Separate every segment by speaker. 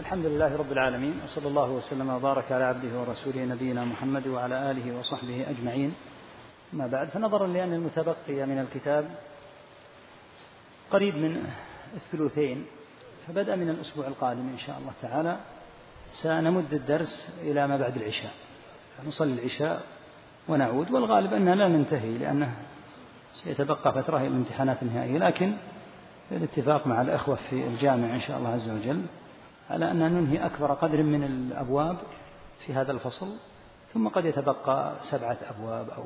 Speaker 1: الحمد لله رب العالمين وصلى الله وسلم وبارك على عبده ورسوله نبينا محمد وعلى آله وصحبه أجمعين. ما بعد فنظرا لأن المتبقي من الكتاب قريب من الثلثين فبدأ من الأسبوع القادم إن شاء الله تعالى. سنمد الدرس إلى ما بعد العشاء. نصلي العشاء ونعود والغالب أننا لا ننتهي لأنه سيتبقى فترة إلى الامتحانات النهائية لكن بالاتفاق مع الأخوة في الجامع إن شاء الله عز وجل. على أن ننهي أكبر قدر من الأبواب في هذا الفصل ثم قد يتبقى سبعة أبواب أو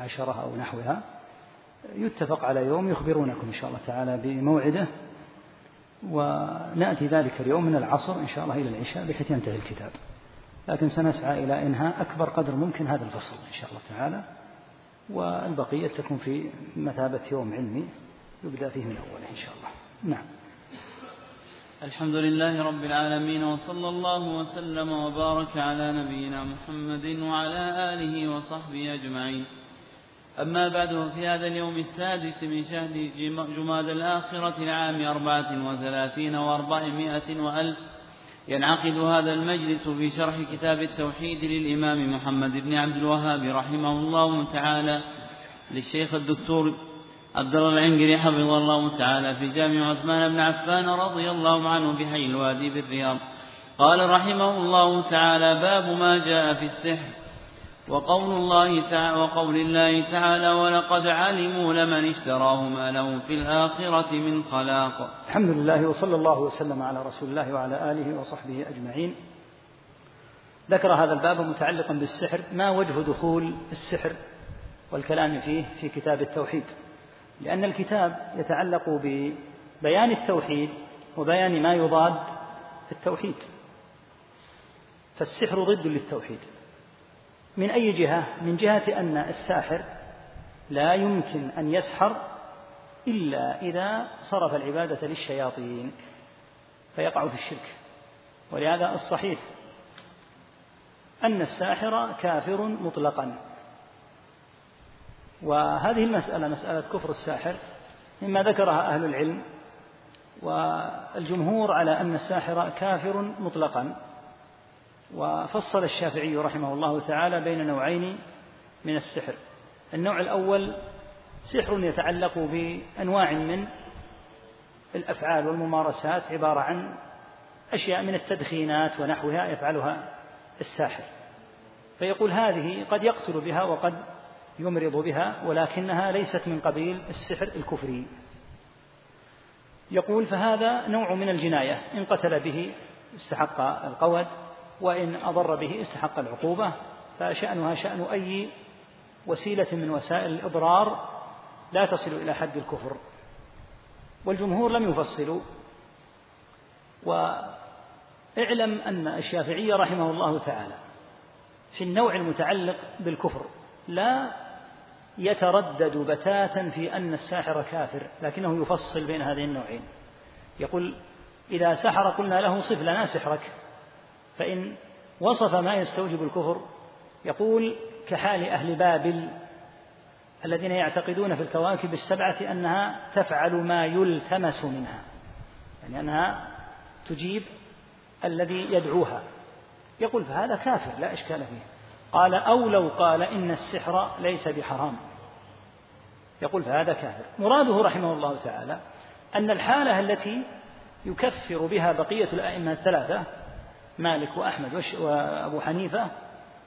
Speaker 1: عشرة أو نحوها. يتفق على يوم يخبرونكم إن شاء الله تعالى بموعده ونأتي ذلك اليوم من العصر إن شاء الله إلى العشاء بحيث ينتهي الكتاب. لكن سنسعى إلى إنهاء أكبر قدر ممكن هذا الفصل إن شاء الله تعالى والبقية تكون في مثابة يوم علمي يبدأ فيه من أوله إن شاء الله. نعم.
Speaker 2: الحمد لله رب العالمين وصلى الله وسلم وبارك على نبينا محمد وعلى آله وصحبه أجمعين. أما بعد في هذا اليوم السادس من شهر جماد الآخرة العام أربعة وثلاثين وأربعمائة وألف ينعقد هذا المجلس في شرح كتاب التوحيد للإمام محمد بن عبد الوهاب رحمه الله تعالى للشيخ الدكتور عبد الله العنقري حفظه الله تعالى في جامع عثمان بن عفان رضي الله عنه بحي الوادي بالرياض. قال رحمه الله تعالى باب ما جاء في السحر. وقول الله تعالى وقول الله تعالى ولقد علموا لمن اشتراه ما له في الآخرة من خلاق.
Speaker 1: الحمد لله وصلى الله وسلم على رسول الله وعلى آله وصحبه أجمعين. ذكر هذا الباب متعلقا بالسحر ما وجه دخول السحر والكلام فيه في كتاب التوحيد. لأن الكتاب يتعلق ببيان التوحيد وبيان ما يضاد التوحيد. فالسحر ضد للتوحيد. من أي جهة؟ من جهة أن الساحر لا يمكن أن يسحر إلا إذا صرف العبادة للشياطين فيقع في الشرك. ولهذا الصحيح أن الساحر كافر مطلقا. وهذه المسألة مسألة كفر الساحر مما ذكرها أهل العلم والجمهور على أن الساحر كافر مطلقا. وفصل الشافعي رحمه الله تعالى بين نوعين من السحر. النوع الأول سحر يتعلق بأنواع من الأفعال والممارسات عبارة عن أشياء من التدخينات ونحوها يفعلها الساحر. فيقول هذه قد يقتل بها وقد يمرض بها ولكنها ليست من قبيل السحر الكفري. يقول فهذا نوع من الجناية إن قتل به استحق القود وإن أضر به استحق العقوبة فشأنها شأن أي وسيلة من وسائل الإضرار لا تصل إلى حد الكفر. والجمهور لم يفصلوا. واعلم أن الشافعي رحمه الله تعالى في النوع المتعلق بالكفر لا يتردد بتاتا في أن الساحر كافر لكنه يفصل بين هذين النوعين. يقول إذا سحر قلنا له صف لنا سحرك فإن وصف ما يستوجب الكفر يقول كحال أهل بابل الذين يعتقدون في الكواكب السبعة أنها تفعل ما يلتمس منها يعني أنها تجيب الذي يدعوها. يقول فهذا كافر لا إشكال فيه. قال أو لو قال إن السحر ليس بحرام. يقول فهذا كافر. مراده رحمه الله تعالى أن الحالة التي يكفر بها بقية الأئمة الثلاثة مالك وأحمد وأبو حنيفة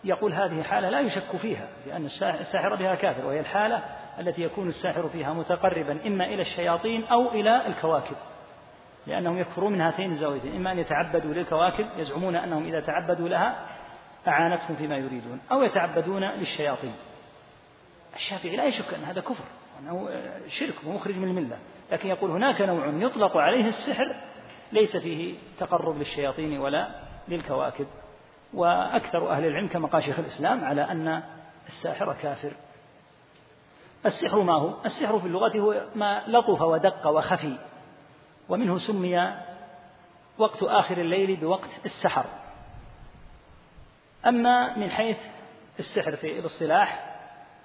Speaker 1: يقول هذه حالة لا يشك فيها لأن الساحر بها كافر وهي الحالة التي يكون الساحر فيها متقربا إما إلى الشياطين أو إلى الكواكب. لأنهم يكفرون من هاتين الزاويتين إما أن يتعبدوا للكواكب يزعمون أنهم إذا تعبدوا لها أعانتهم فيما يريدون أو يتعبدون للشياطين. الشافعي لا يشك أن هذا كفر وأنه شرك ومخرج من الملة لكن يقول هناك نوع يطلق عليه السحر ليس فيه تقرب للشياطين ولا للكواكب. وأكثر أهل العلم كما قال شيخ الإسلام على أن الساحر كافر. السحر ما هو؟ السحر في اللغة هو ما لطف ودق وخفي ومنه سمي وقت آخر الليل بوقت السحر. أما من حيث السحر في الاصطلاح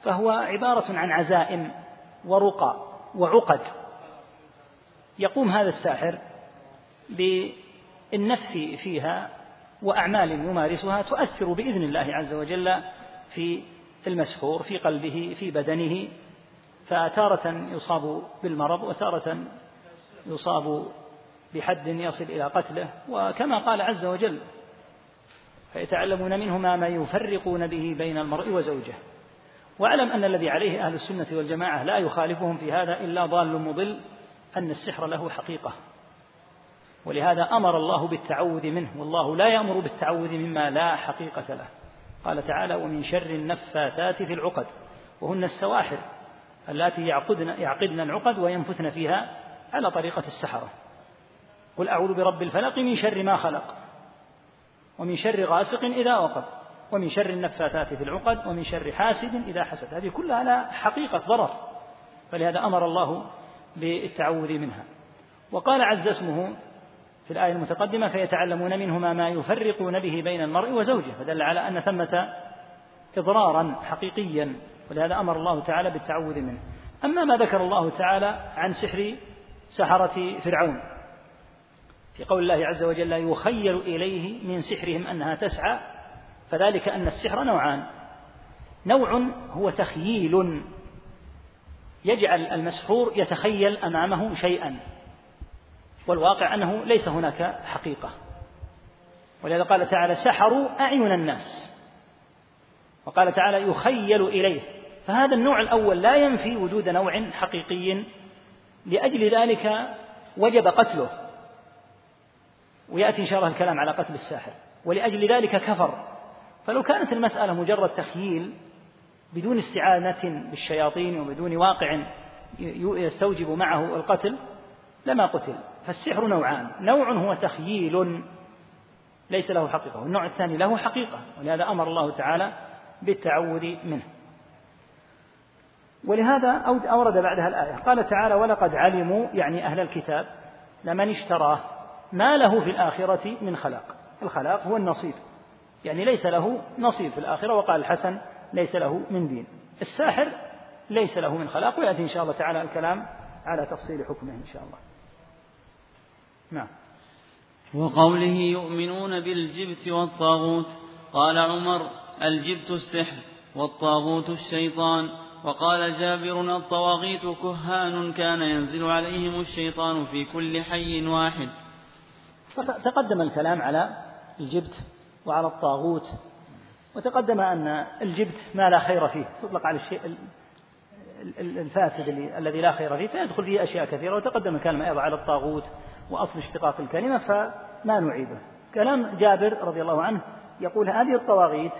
Speaker 1: فهو عبارة عن عزائم ورقى وعقد. يقوم هذا الساحر النفث فيها وأعمال يمارسها تؤثر بإذن الله عز وجل في المسحور في قلبه في بدنه. فتارة يصاب بالمرض وتارة يصاب بحد يصل إلى قتله. وكما قال عز وجل فيتعلمون منهما ما يفرقون به بين المرء وزوجه. واعلم أن الذي عليه أهل السنة والجماعة لا يخالفهم في هذا إلا ضال مضل أن السحر له حقيقة. ولهذا أمر الله بالتعوذ منه والله لا يأمر بالتعوذ مما لا حقيقة له. قال تعالى ومن شر النفاثات في العقد وهن السواحر اللاتي يعقدن, يعقدن العقد وينفثن فيها على طريقة السحرة. قل أعوذ برب الفلق من شر ما خلق. ومن شر غاسق إذا وقب ومن شر النفاثات في العقد ومن شر حاسد إذا حسد. هذه كلها لها حقيقة ضرر. فلهذا أمر الله بالتعوذ منها. وقال عز اسمه في الآية المتقدمة فيتعلمون منهما ما يفرقون به بين المرء وزوجه. فدل على أن ثمة إضرارا حقيقيا ولهذا أمر الله تعالى بالتعوذ منه. أما ما ذكر الله تعالى عن سحر سحرة فرعون في قول الله عز وجل يخيل إليه من سحرهم أنها تسعى فذلك أن السحر نوعان. نوع هو تخييل. يجعل المسحور يتخيل أمامه شيئا والواقع أنه ليس هناك حقيقة. ولهذا قال تعالى سحروا أعين الناس. وقال تعالى يخيل إليه. فهذا النوع الأول لا ينفي وجود نوع حقيقي. لأجل ذلك وجب قتله. ويأتي إن شاء الله الكلام على قتل الساحر. ولأجل ذلك كفر. فلو كانت المسألة مجرد تخييل بدون استعانة بالشياطين وبدون واقع يستوجب معه القتل لما قتل. فالسحر نوعان. نوع هو تخييل ليس له حقيقة. والنوع الثاني له حقيقة. ولهذا أمر الله تعالى بالتعوذ منه. ولهذا أورد بعدها الآية. قال تعالى ولقد علموا يعني أهل الكتاب لمن اشتراه ما له في الآخرة من خلاق. الخلاق هو النصيب. يعني ليس له نصيب في الآخرة وقال الحسن ليس له من دين. الساحر ليس له من خلاق ويأتي إن شاء الله تعالى الكلام على تفصيل حكمه إن شاء الله. نعم.
Speaker 2: وقوله يؤمنون بالجبت والطاغوت قال عمر الجبت السحر والطاغوت الشيطان. وقال جابر الطواغيت كهان كان ينزل عليهم الشيطان في كل حي واحد.
Speaker 1: تقدم الكلام على الجبت وعلى الطاغوت وتقدم أن الجبت ما لا خير فيه تطلق على الشيء الفاسد الذي لا خير فيه فيدخل فيه أشياء كثيرة وتقدم الكلام أيضا على الطاغوت وأصل اشتقاق الكلمة فما نعيده. كلام جابر رضي الله عنه يقول هذه الطواغيت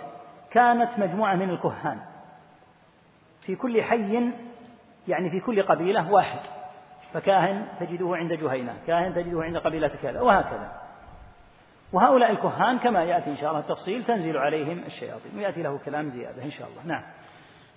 Speaker 1: كانت مجموعة من الكهان في كل حي يعني في كل قبيلة واحد. فكاهن تجده عند جهينة كاهن تجده عند قبيلة كذا وهكذا. وهؤلاء الكهان كما يأتي إن شاء الله التفصيل تنزل عليهم الشياطين ويأتي له كلام زيادة إن شاء الله. نعم.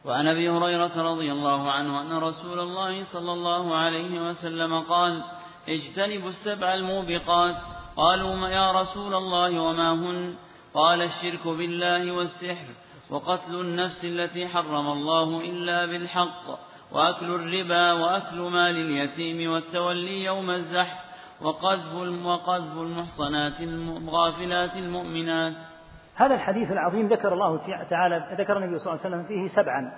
Speaker 2: وعن أبي هريرة رضي الله عنه أن رسول الله صلى الله عليه وسلم قال اجتنبوا السبع الموبقات. قالوا يا رسول الله وما هن؟ قال الشرك بالله والسحر وقتل النفس التي حرم الله إلا بالحق. وأكل الربا وأكل مال اليتيم والتولي يوم الزحف وقذف وقذف المحصنات الغافلات المؤمنات.
Speaker 1: هذا الحديث العظيم ذكر الله تعالى ذكر النبي صلى الله عليه وسلم فيه سبعا.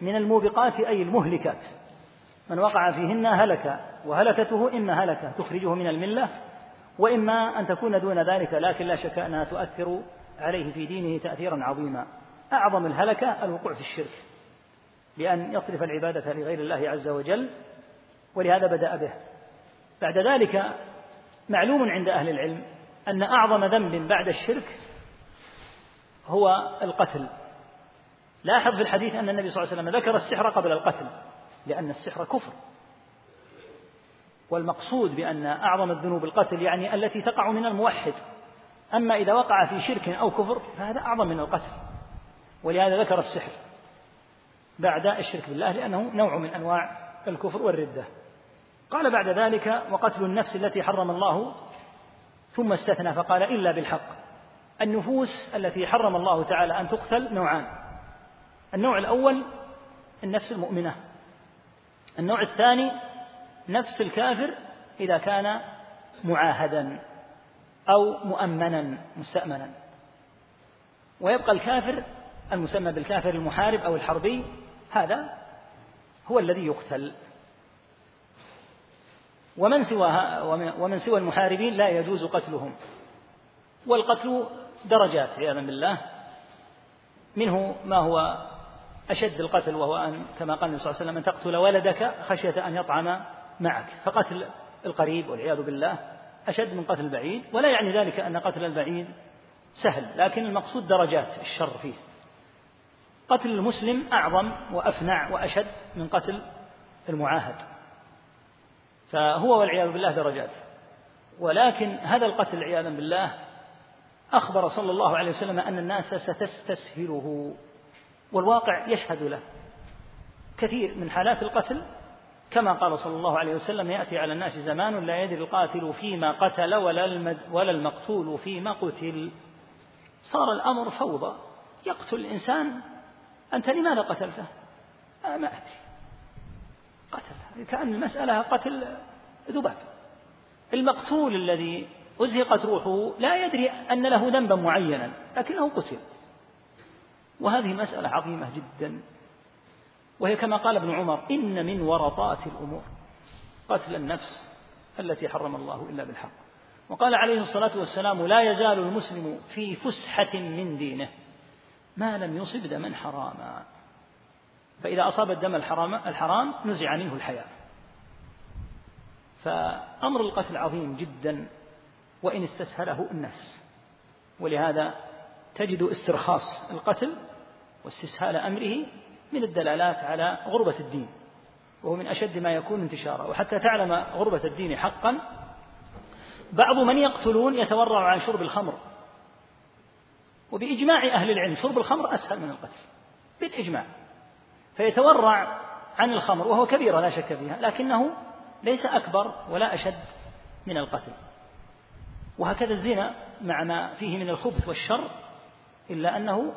Speaker 1: من الموبقات أي المهلكات. من وقع فيهن هلك وهلكته إما هلكة تخرجه من الملة وإما أن تكون دون ذلك لكن لا شك أنها تؤثر عليه في دينه تأثيرا عظيما. أعظم الهلكة الوقوع في الشرك. بأن يصرف العبادة لغير الله عز وجل ولهذا بدأ به. بعد ذلك معلوم عند أهل العلم أن أعظم ذنب بعد الشرك هو القتل. لاحظ في الحديث أن النبي صلى الله عليه وسلم ذكر السحر قبل القتل لأن السحر كفر. والمقصود بأن أعظم الذنوب القتل يعني التي تقع من الموحد. أما إذا وقع في شرك أو كفر فهذا أعظم من القتل ولهذا ذكر السحر. بعد الشرك بالله لأنه نوع من أنواع الكفر والردة. قال بعد ذلك وقتل النفس التي حرم الله ثم استثنى فقال إلا بالحق. النفوس التي حرم الله تعالى أن تقتل نوعان. النوع الأول النفس المؤمنة. النوع الثاني نفس الكافر إذا كان معاهدا أو مؤمنا مستأمنا. ويبقى الكافر المسمى بالكافر المحارب أو الحربي هذا هو الذي يقتل. ومن سواها ومن سوى المحاربين لا يجوز قتلهم. والقتل درجات عياذا بالله. منه ما هو أشد القتل وهو أن كما قال النبي صلى الله عليه وسلم أن تقتل ولدك خشية أن يطعم معك. فقتل القريب والعياذ بالله أشد من قتل البعيد. ولا يعني ذلك أن قتل البعيد سهل لكن المقصود درجات الشر فيه. قتل المسلم أعظم وأفنع وأشد من قتل المعاهد. فهو والعياذ بالله درجات. ولكن هذا القتل عياذا بالله أخبر صلى الله عليه وسلم أن الناس ستستسهله والواقع يشهد له. كثير من حالات القتل كما قال صلى الله عليه وسلم يأتي على الناس زمان لا يدري القاتل فيما قتل ولا ولا المقتول فيما قتل. صار الأمر فوضى. يقتل الإنسان أنت لماذا قتلته؟ أنا ما أدري. قتل كأن المسألة قتل ذباب. المقتول الذي أزهقت روحه لا يدري أن له ذنبا معينا لكنه قتل. وهذه مسألة عظيمة جدا. وهي كما قال ابن عمر إن من ورطات الأمور. قتل النفس التي حرم الله إلا بالحق. وقال عليه الصلاة والسلام لا يزال المسلم في فسحة من دينه. ما لم يصب دما حراما. فإذا أصاب الدم الحرام الحرام نزع منه الحياة. فأمر القتل عظيم جدا وإن استسهله الناس ولهذا تجد استرخاص القتل واستسهال أمره من الدلالات على غربة الدين وهو من أشد ما يكون انتشارا. وحتى تعلم غربة الدين حقا بعض من يقتلون يتورع عن شرب الخمر. وبإجماع أهل العلم شرب الخمر أسهل من القتل بالإجماع. فيتورع عن الخمر وهو كبيرة لا شك فيها لكنه ليس أكبر ولا أشد من القتل. وهكذا الزنا مع ما فيه من الخبث والشر إلا أنه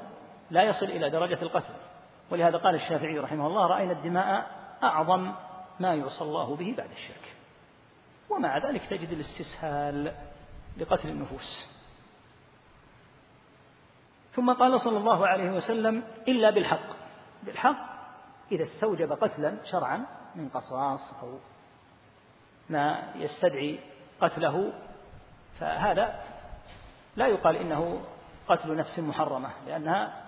Speaker 1: لا يصل إلى درجة القتل. ولهذا قال الشافعي رحمه الله رأينا الدماء أعظم ما يعصى الله به بعد الشرك. ومع ذلك تجد الاستسهال لقتل النفوس. ثم قال صلى الله عليه وسلم إلا بالحق. بالحق إذا استوجب قتلا شرعا من قصاص أو ما يستدعي قتله فهذا لا يقال إنه قتل نفس محرمة لأنها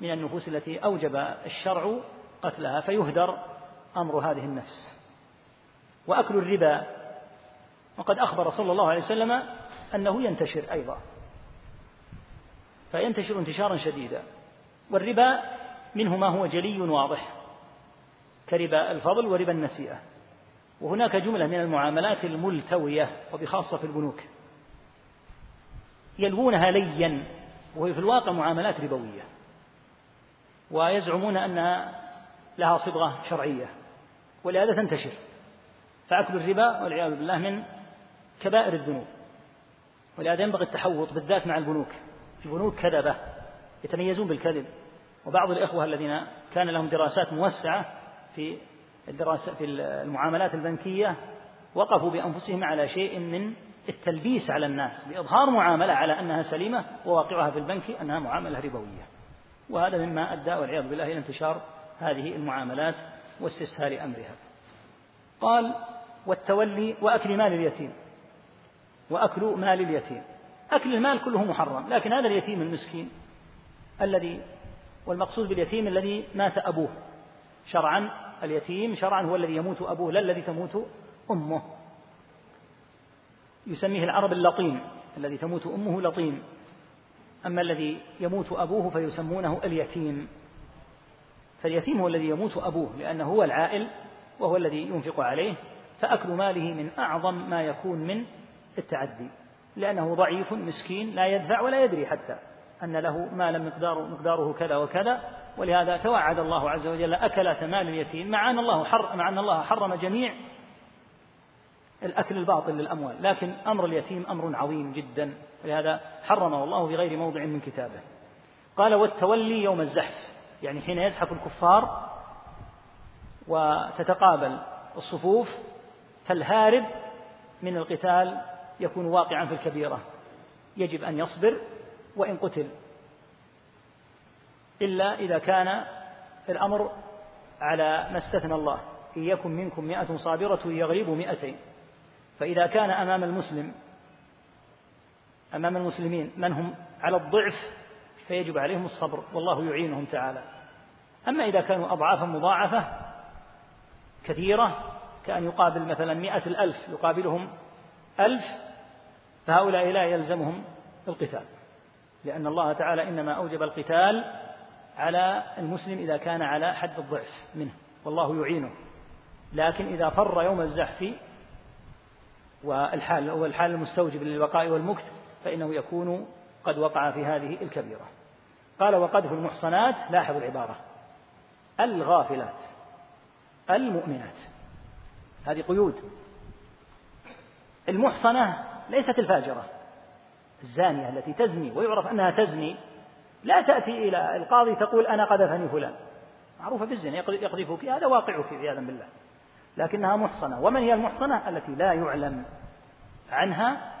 Speaker 1: من النفوس التي أوجب الشرع قتلها فيهدر أمر هذه النفس. وأكل الربا وقد أخبر صلى الله عليه وسلم أنه ينتشر أيضا. فينتشر انتشارا شديدا والربا منه ما هو جلي واضح كربا الفضل وربا النسيئة وهناك جملة من المعاملات الملتوية وبخاصة في البنوك يلوونها ليا وهي في الواقع معاملات ربوية ويزعمون أنها لها صبغة شرعية ولهذا تنتشر فأكل الربا والعياذ بالله من كبائر الذنوب ولهذا ينبغي التحوط بالذات مع البنوك. البنوك كذبة يتميزون بالكذب. وبعض الإخوة الذين كان لهم دراسات موسعة في الدراسة في المعاملات البنكية وقفوا بأنفسهم على شيء من التلبيس على الناس بإظهار معاملة على أنها سليمة وواقعها في البنك أنها معاملة ربوية. وهذا مما أدى والعياذ بالله إلى انتشار هذه المعاملات واستسهال أمرها. قال والتولي وأكل مال اليتيم وأكل مال اليتيم. أكل المال كله محرم لكن هذا اليتيم المسكين الذي والمقصود باليتيم الذي مات أبوه. شرعا اليتيم شرعا هو الذي يموت أبوه لا الذي تموت أمه. يسميه العرب اللطيم الذي تموت أمه لطيم. أما الذي يموت أبوه فيسمونه اليتيم. فاليتيم هو الذي يموت أبوه لأنه هو العائل وهو الذي ينفق عليه فأكل ماله من أعظم ما يكون من التعدي. لأنه ضعيف مسكين لا يدفع ولا يدري حتى أن له مالا مقدار مقداره كذا وكذا ولهذا توعد الله عز وجل أكلة مال اليتيم مع أن الله حر مع أن الله حرم جميع الأكل الباطل للأموال لكن أمر اليتيم أمر عظيم جدا ولهذا حرمه الله في غير موضع من كتابه. قال والتولي يوم الزحف. يعني حين يزحف الكفار وتتقابل الصفوف فالهارب من القتال يكون واقعا في الكبيرة. يجب أن يصبر وإن قتل. إلا إذا كان الأمر على ما استثنى الله. إن يكن منكم مئة صابرة يغلبوا مئتين. فإذا كان أمام المسلم أمام المسلمين من هم على الضعف فيجب عليهم الصبر. والله يعينهم تعالى. أما إذا كانوا أضعافا مضاعفة كثيرة كأن يقابل مثلا مئة الألف يقابلهم ألف فهؤلاء لا يلزمهم القتال لأن الله تعالى إنما أوجب القتال على المسلم إذا كان على حد الضعف منه والله يعينه. لكن إذا فر يوم الزحف والحال هو الحال المستوجب للبقاء والمكت فإنه يكون قد وقع في هذه الكبيرة. قال وقذف المحصنات لاحظوا العبارة. الغافلات المؤمنات. هذه قيود. المحصنة ليست الفاجرة الزانية التي تزني ويعرف أنها تزني لا تأتي إلى القاضي تقول أنا قذفني فلان. معروفة بالزنا يقذفك هذا واقعك عياذا بالله. لكنها محصنة. ومن هي المحصنة؟ التي لا يعلم عنها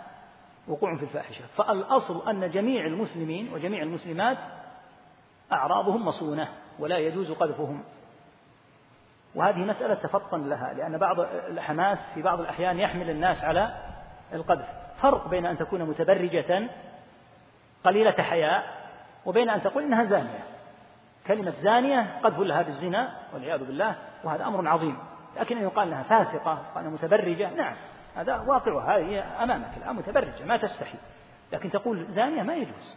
Speaker 1: وقوع في الفاحشة. فالأصل أن جميع المسلمين وجميع المسلمات أعراضهم مصونة ولا يجوز قذفهم. وهذه مسألة تفطن لها لأن بعض الحماس في بعض الأحيان يحمل الناس على القذف فرق بين أن تكون متبرجة قليلة حياء وبين أن تقول إنها زانية. كلمة زانية قذف لها بالزنا والعياذ بالله وهذا أمر عظيم. لكن أن يقال أنها فاسقة وأنها متبرجة نعم هذا واقعها هذه أمامك الآن متبرجة ما تستحي. لكن تقول زانية ما يجوز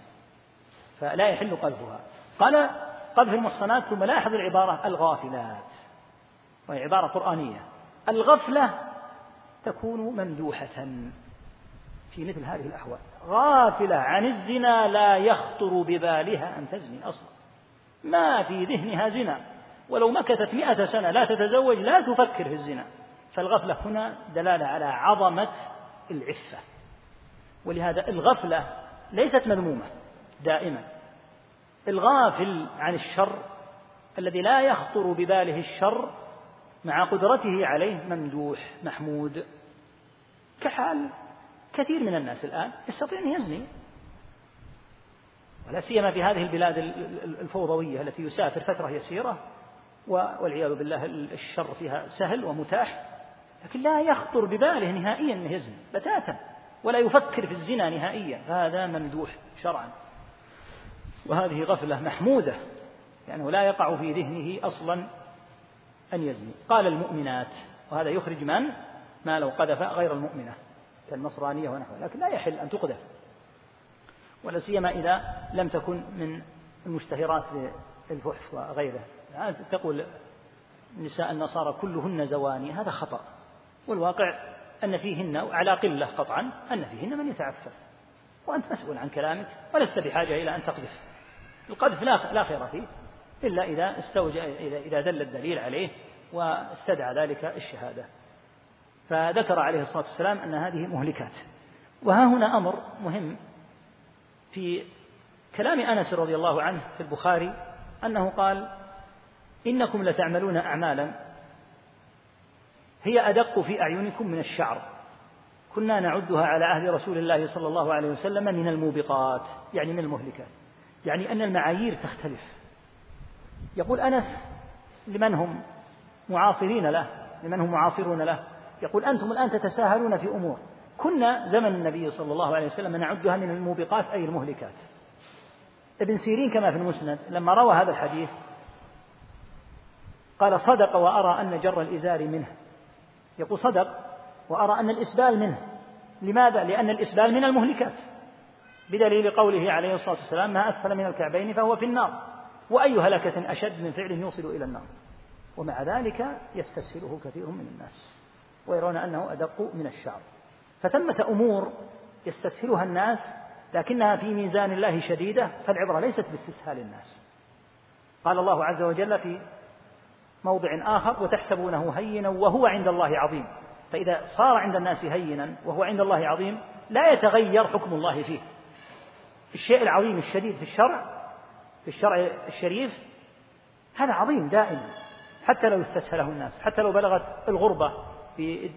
Speaker 1: فلا يحل قذفها. قال قذف المحصنات ثم لاحظ العبارة الغافلات. وهي عبارة قرآنية. الغفلة تكون ممدوحة في مثل هذه الأحوال. غافلة عن الزنا لا يخطر ببالها أن تزني أصلا. ما في ذهنها زنا. ولو مكثت مئة سنة لا تتزوج لا تفكر في الزنا. فالغفلة هنا دلالة على عظمة العفة. ولهذا الغفلة ليست مذمومة دائما. الغافل عن الشر الذي لا يخطر بباله الشر مع قدرته عليه ممدوح محمود. كحال كثير من الناس الآن يستطيع أن يزني. ولا سيما في هذه البلاد الفوضوية التي يسافر فترة يسيرة والعياذ بالله الشر فيها سهل ومتاح لكن لا يخطر بباله نهائيا أنه يزني بتاتا ولا يفكر في الزنا نهائيا. هذا ممدوح شرعا. وهذه غفلة محمودة لأنه لا يقع في ذهنه أصلا أن يزني. قال المؤمنات وهذا يخرج من؟ ما لو قذف غير المؤمنة كالنصرانية ونحوها. لكن لا يحل أن تقذف ولا سيما إذا لم تكن من المشتهرات بالفحش وغيره. يعني تقول نساء النصارى كلهن زواني هذا خطأ. والواقع أن فيهن على قلة قطعا أن فيهن من يتعفف. وأنت مسؤول عن كلامك ولست بحاجة إلى أن تقذف. القذف لا خير فيه. إلا إذا استوجب إذا دل الدليل عليه واستدعى ذلك الشهادة. فذكر عليه الصلاة والسلام أن هذه مهلكات. وها هنا أمر مهم في كلام أنس رضي الله عنه في البخاري أنه قال إنكم لتعملون أعمالا هي أدق في أعينكم من الشعر. كنا نعدها على عهد رسول الله صلى الله عليه وسلم من الموبقات يعني من المهلكات. يعني أن المعايير تختلف. يقول أنس لمن هم معاصرين له؟ لمن هم معاصرون له؟ يقول أنتم الآن تتساهلون في أمور. كنا زمن النبي صلى الله عليه وسلم نعدها من الموبقات أي المهلكات. ابن سيرين كما في المسند لما روى هذا الحديث قال صدق وأرى أن جر الإزار منه. يقول صدق وأرى أن الإسبال منه. لماذا؟ لأن الإسبال من المهلكات. بدليل قوله عليه الصلاة والسلام ما أسفل من الكعبين فهو في النار. وأي هلكة أشد من فعل يوصل إلى النار. ومع ذلك يستسهله كثير من الناس ويرون أنه أدق من الشعر فثمة أمور يستسهلها الناس لكنها في ميزان الله شديدة فالعبرة ليست باستسهال الناس. قال الله عز وجل في موضع آخر وتحسبونه هينا وهو عند الله عظيم. فإذا صار عند الناس هينا وهو عند الله عظيم لا يتغير حكم الله فيه. الشيء العظيم الشديد في الشرع في الشرع الشريف هذا عظيم دائما حتى لو استسهله الناس حتى لو بلغت الغربة في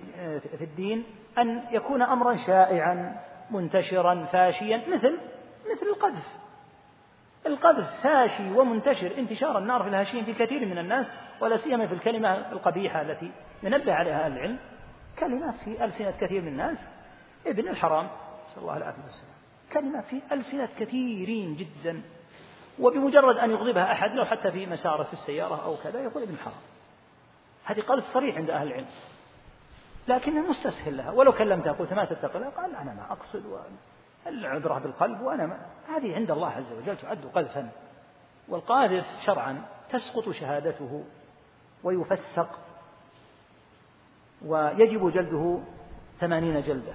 Speaker 1: في الدين أن يكون أمرا شائعا منتشرا فاشيا مثل مثل القذف. القذف فاشي ومنتشر انتشار النار في الهشيم في كثير من الناس ولا سيما في الكلمة القبيحة التي ينبه عليها أهل العلم كلمات في ألسنة كثير من الناس. ابن الحرام نسأل الله العافية والسلام كلمة في ألسنة كثيرين جدا. وبمجرد أن يغضبها أحد لو حتى في مسارة في السيارة أو كذا يقول ابن حرام. هذه قذف صريح عند أهل العلم. لكنه مستسهل لها. ولو كلمته قلت ما تتقي الله؟ قال أنا ما أقصد العبرة بالقلب وأنا ما هذه عند الله عز وجل تعد قذفا. والقاذف شرعا تسقط شهادته ويفسق ويجب جلده ثمانين جلدة.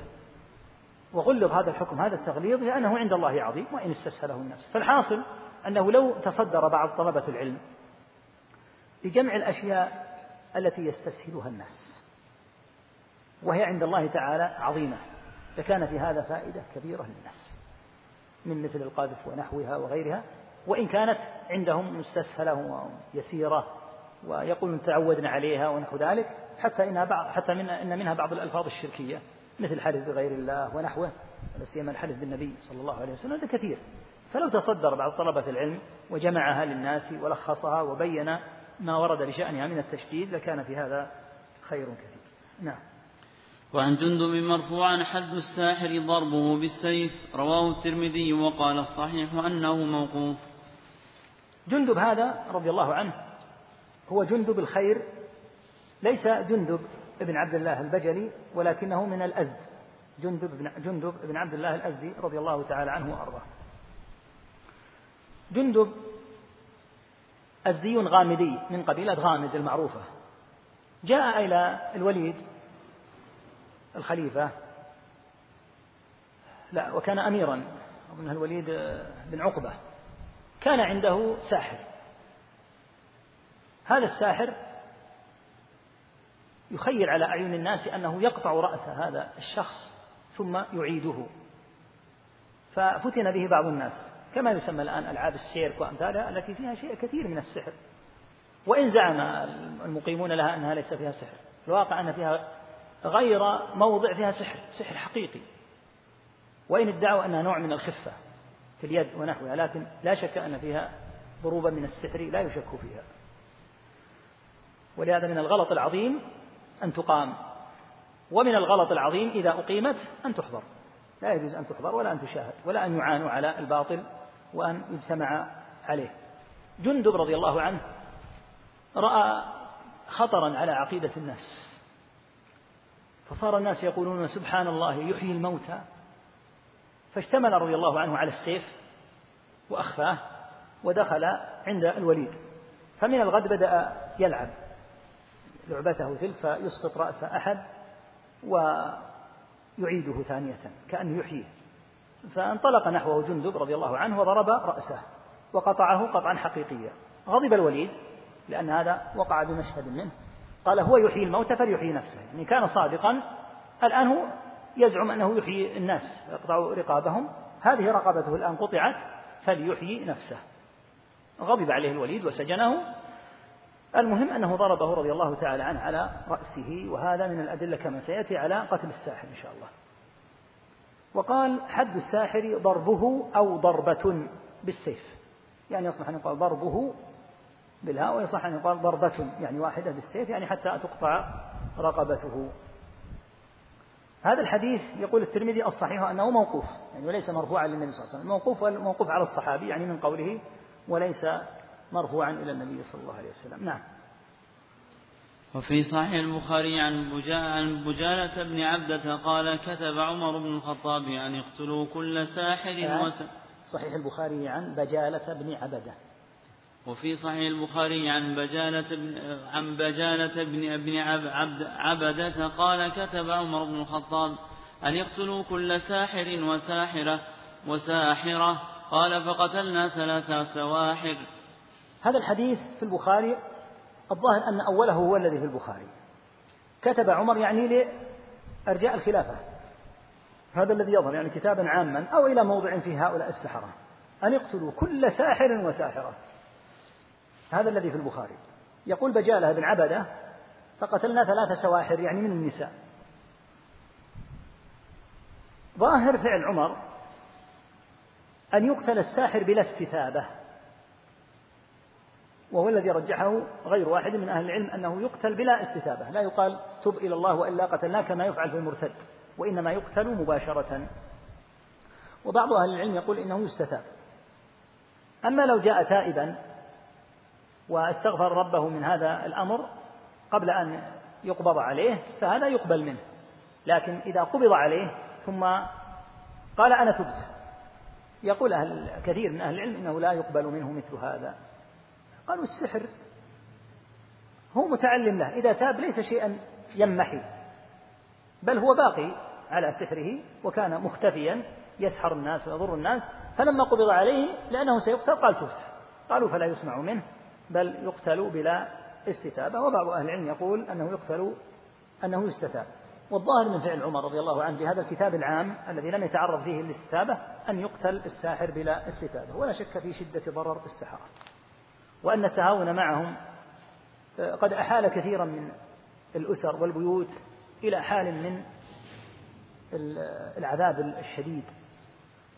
Speaker 1: وغلظ هذا الحكم هذا التغليظ لأنه عند الله عظيم وإن استسهله الناس. فالحاصل أنه لو تصدر بعض طلبة العلم لجمع الأشياء التي يستسهلها الناس وهي عند الله تعالى عظيمة لكان في هذا فائدة كبيرة للناس من مثل القذف ونحوها وغيرها وإن كانت عندهم مستسهلة ويسيرة ويقولون تعودنا عليها ونحو ذلك حتى إنها بعض حتى من إن منها بعض الألفاظ الشركية مثل الحلف بغير الله ونحوه لا سيما الحلف بالنبي صلى الله عليه وسلم هذا كثير. فلو تصدر بعض طلبة العلم وجمعها للناس ولخصها وبين ما ورد بشأنها من التشديد لكان في هذا خير كثير. نعم.
Speaker 2: وعن جندب مرفوعا حد الساحر ضربه بالسيف رواه الترمذي وقال الصحيح أنه موقوف.
Speaker 1: جندب هذا رضي الله عنه هو جندب الخير ليس جندب ابن عبد الله البجلي ولكنه من الأزد. جندب بن جندب بن عبد الله الأزدي رضي الله تعالى عنه وأرضاه. جندب أزدي غامدي من قبيلة غامد المعروفة. جاء إلى الوليد الخليفة. لا وكان أميرا أظنها الوليد بن عقبة. كان عنده ساحر. هذا الساحر يخيل على أعين الناس أنه يقطع رأس هذا الشخص ثم يعيده. ففتن به بعض الناس. كما يسمى الآن ألعاب السيرك وأمثالها التي فيها شيء كثير من السحر. وإن زعم المقيمون لها أنها ليس فيها سحر. الواقع أن فيها غير موضع فيها سحر سحر حقيقي. وإن ادعوا أنها نوع من الخفة في اليد ونحوها لكن لا شك أن فيها ضروبا من السحر لا يشك فيها. ولهذا من الغلط العظيم أن تقام. ومن الغلط العظيم إذا أقيمت أن تحضر. لا يجوز أن تحضر ولا أن تشاهد ولا أن يعانوا على الباطل وأن يجتمع عليه. جندب رضي الله عنه رأى خطرا على عقيدة الناس. فصار الناس يقولون سبحان الله يحيي الموتى. فاشتمل رضي الله عنه على السيف وأخفاه ودخل عند الوليد. فمن الغد بدأ يلعب. لعبته تلك فيسقط رأس أحد ويعيده ثانية كأنه يحييه. فانطلق نحوه جندب رضي الله عنه وضرب رأسه وقطعه قطعا حقيقيا. غضب الوليد لأن هذا وقع بمشهد منه. قال هو يحيي الموتى فليحيي نفسه. يعني كان صادقا. الآن هو يزعم أنه يحيي الناس يقطع رقابهم. هذه رقبته الآن قطعت فليحيي نفسه. غضب عليه الوليد وسجنه. المهم أنه ضربه رضي الله تعالى عنه على رأسه. وهذا من الأدلة كما سيأتي على قتل الساحر إن شاء الله. وقال حد الساحر ضربه أو ضربة بالسيف. يعني يصلح أن يقال ضربه بالهاء ويصح أن يقال ضربة يعني واحدة بالسيف يعني حتى تقطع رقبته. هذا الحديث يقول الترمذي الصحيح أنه موقوف يعني وليس مرفوعا للنبي صلى الله عليه وسلم. موقوف موقوف على الصحابي يعني من قوله وليس مرفوعا إلى النبي صلى الله عليه وسلم. نعم.
Speaker 2: وفي صحيح البخاري عن بجالة بن عبدة قال كتب عمر بن الخطاب أن يقتلوا كل ساحر
Speaker 1: وس... صحيح البخاري عن بجالة بن عبدة.
Speaker 2: وفي صحيح البخاري عن بجالة بن عن بجالة بن ابن عبد عبدة قال كتب عمر بن الخطاب أن يقتلوا كل ساحر وساحرة وساحرة. قال فقتلنا ثلاث سواحر.
Speaker 1: هذا الحديث في البخاري الظاهر أن أوله هو الذي في البخاري. كتب عمر يعني لأرجاء الخلافة. هذا الذي يظهر يعني كتابا عاما أو إلى موضع فيه هؤلاء السحرة. أن يقتلوا كل ساحر وساحرة. هذا الذي في البخاري. يقول بجالة بن عبدة فقتلنا ثلاث سواحر يعني من النساء. ظاهر فعل عمر أن يقتل الساحر بلا استتابة. وهو الذي رجحه غير واحد من أهل العلم أنه يقتل بلا استتابة لا يقال تب إلى الله وإلا قتلناك كما يفعل في المرتد وإنما يقتل مباشرة. وبعض أهل العلم يقول إنه يستتاب. أما لو جاء تائبا واستغفر ربه من هذا الأمر قبل أن يقبض عليه فهذا يقبل منه. لكن إذا قبض عليه ثم قال أنا تبت يقول أهل كثير من أهل العلم إنه لا يقبل منه مثل هذا. قالوا السحر هو متعلم له إذا تاب ليس شيئا يمحي بل هو باقي على سحره وكان مختفيا يسحر الناس ويضر الناس فلما قبض عليه لأنه سيقتل قال تبت قالوا فلا يسمع منه بل يقتل بلا استتابة وبعض أهل العلم يقول أنه يقتل أنه يستتاب. والظاهر من فعل عمر رضي الله عنه بهذا الكتاب العام الذي لم يتعرض فيه الاستتابة أن يقتل الساحر بلا استتابة ولا شك في شدة ضرر السحرة. وأن التهاون معهم قد أحال كثيرا من الأسر والبيوت إلى حال من العذاب الشديد.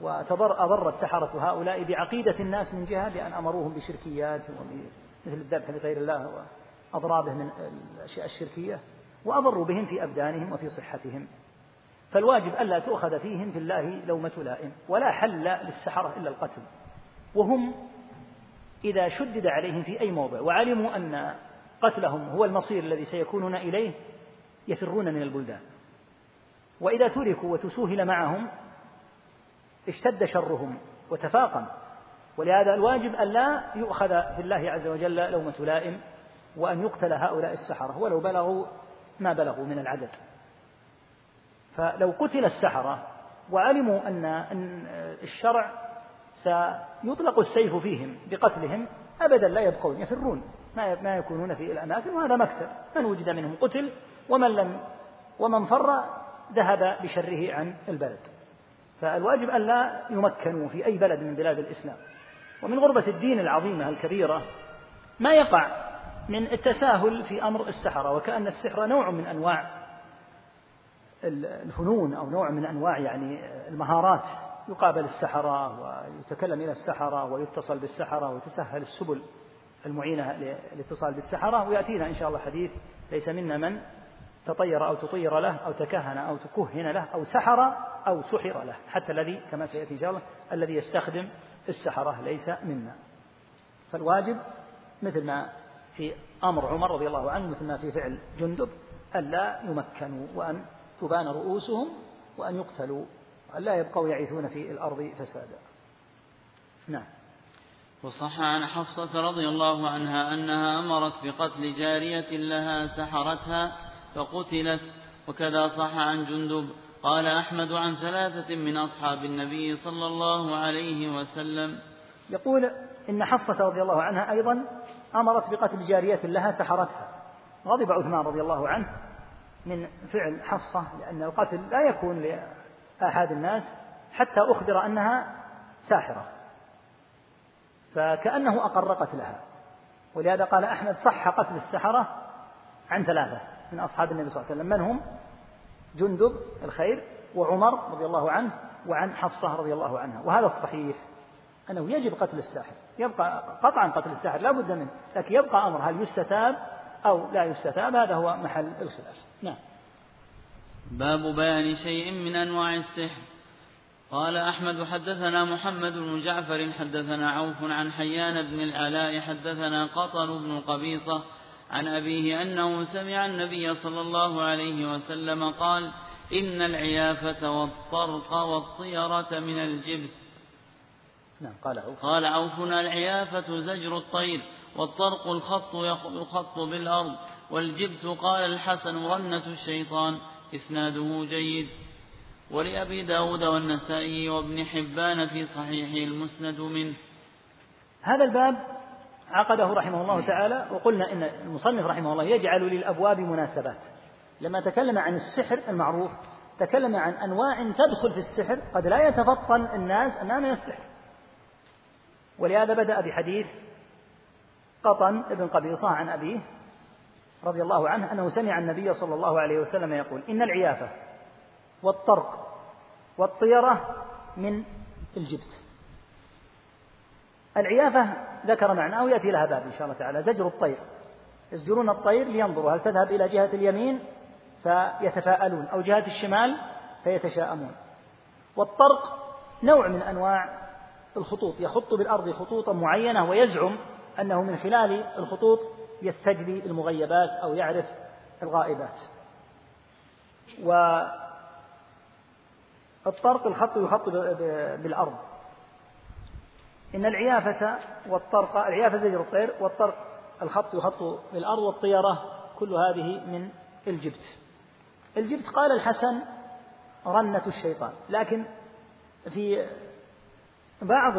Speaker 1: وتضر أضر السحرة هؤلاء بعقيدة الناس من جهة بأن أمروهم بشركيات مثل الذبح لغير الله وأضرابه من الأشياء الشركية وأضروا بهم في أبدانهم وفي صحتهم. فالواجب ألا تؤخذ فيهم في الله لومة لائم ولا حل للسحرة إلا القتل. وهم إذا شدد عليهم في أي موضع وعلموا أن قتلهم هو المصير الذي سيكونون إليه يفرون من البلدان. وإذا تركوا وتسوهل معهم اشتد شرهم وتفاقم. ولهذا الواجب أن لا يؤخذ في الله عز وجل لومة لائم وأن يقتل هؤلاء السحرة ولو بلغوا ما بلغوا من العدد. فلو قتل السحرة وعلموا أن الشرع سيطلق السيف فيهم بقتلهم أبدا لا يبقون يفرون ما يكونون في الأماكن وهذا مكسب. من وجد منهم قتل ومن لم ومن فر ذهب بشره عن البلد. فالواجب أن لا يمكنوا في أي بلد من بلاد الإسلام. ومن غربة الدين العظيمة الكبيرة ما يقع من التساهل في أمر السحرة وكأن السحر نوع من أنواع الفنون أو نوع من أنواع يعني المهارات. يقابل السحرة ويتكلم إلى السحرة ويتصل بالسحرة وتسهل السبل المعينة للاتصال بالسحرة ويأتينا إن شاء الله حديث ليس منا من تطير أو تطير له أو تكهن أو تكهن له أو سحر أو سحر له حتى الذي كما سيأتي إن شاء الله الذي يستخدم السحرة ليس منا. فالواجب مثل ما في أمر عمر رضي الله عنه مثل ما في فعل جندب ألا يمكنوا وأن تبان رؤوسهم وأن يقتلوا لا يبقوا يعيثون في الأرض فسادا. نعم.
Speaker 2: وصح عن حفصة رضي الله عنها أنها أمرت بقتل جارية لها سحرتها فقتلت وكذا صح عن جندب. قال أحمد عن ثلاثة من أصحاب النبي صلى الله عليه وسلم.
Speaker 1: يقول إن حفصة رضي الله عنها أيضا أمرت بقتل جارية لها سحرتها. غضب عثمان رضي الله عنه من فعل حفصة لأن القتل لا يكون لأحد الناس حتى أخبر أنها ساحرة. فكأنه أقر قتلها. ولهذا قال أحمد صح قتل السحرة عن ثلاثة من أصحاب النبي صلى الله عليه وسلم. من هم؟ جندب الخير وعمر رضي الله عنه وعن حفصة رضي الله عنها. وهذا الصحيح أنه يجب قتل الساحر. يبقى قطعا قتل الساحر لا بد منه لكن يبقى أمر هل يستتاب أو لا يستتاب هذا هو محل الخلاف. نعم.
Speaker 2: باب بيان شيء من أنواع السحر. قال أحمد حدثنا محمد بن جعفر حدثنا عوف عن حيان بن العلاء حدثنا قطر بن قبيصة عن أبيه أنه سمع النبي صلى الله عليه وسلم قال إن العيافة والطرق والطيرة من الجبت.
Speaker 1: نعم قال عوف.
Speaker 2: قال عوفنا العيافة زجر الطير والطرق الخط يخط بالأرض والجبت قال الحسن رنة الشيطان. إسناده جيد. ولأبي داود والنسائي وابن حبان في صحيح المسند منه.
Speaker 1: هذا الباب عقده رحمه الله تعالى وقلنا إن المصنف رحمه الله يجعل للأبواب مناسبات. لما تكلم عن السحر المعروف تكلم عن أنواع تدخل في السحر قد لا يتفطن الناس أنها من السحر. ولهذا بدأ بحديث قطن ابن قبيصة عن أبيه رضي الله عنه أنه سمع النبي صلى الله عليه وسلم يقول إن العيافة والطرق والطيرة من الجبت. العيافة ذكر معناه ويأتي لها باب إن شاء الله تعالى. زجر الطير. يزجرون الطير لينظروا هل تذهب إلى جهة اليمين؟ فيتفاءلون أو جهة الشمال؟ فيتشاءمون. والطرق نوع من أنواع الخطوط. يخط بالأرض خطوطا معينة ويزعم أنه من خلال الخطوط يستجلي المغيبات أو يعرف الغائبات. والطرق الخط يخط بالأرض. إن العيافة والطرق العيافة زجر الطير والطرق الخط يخط بالأرض والطيرة كل هذه من الجبت. الجبت قال الحسن رنة الشيطان. لكن في بعض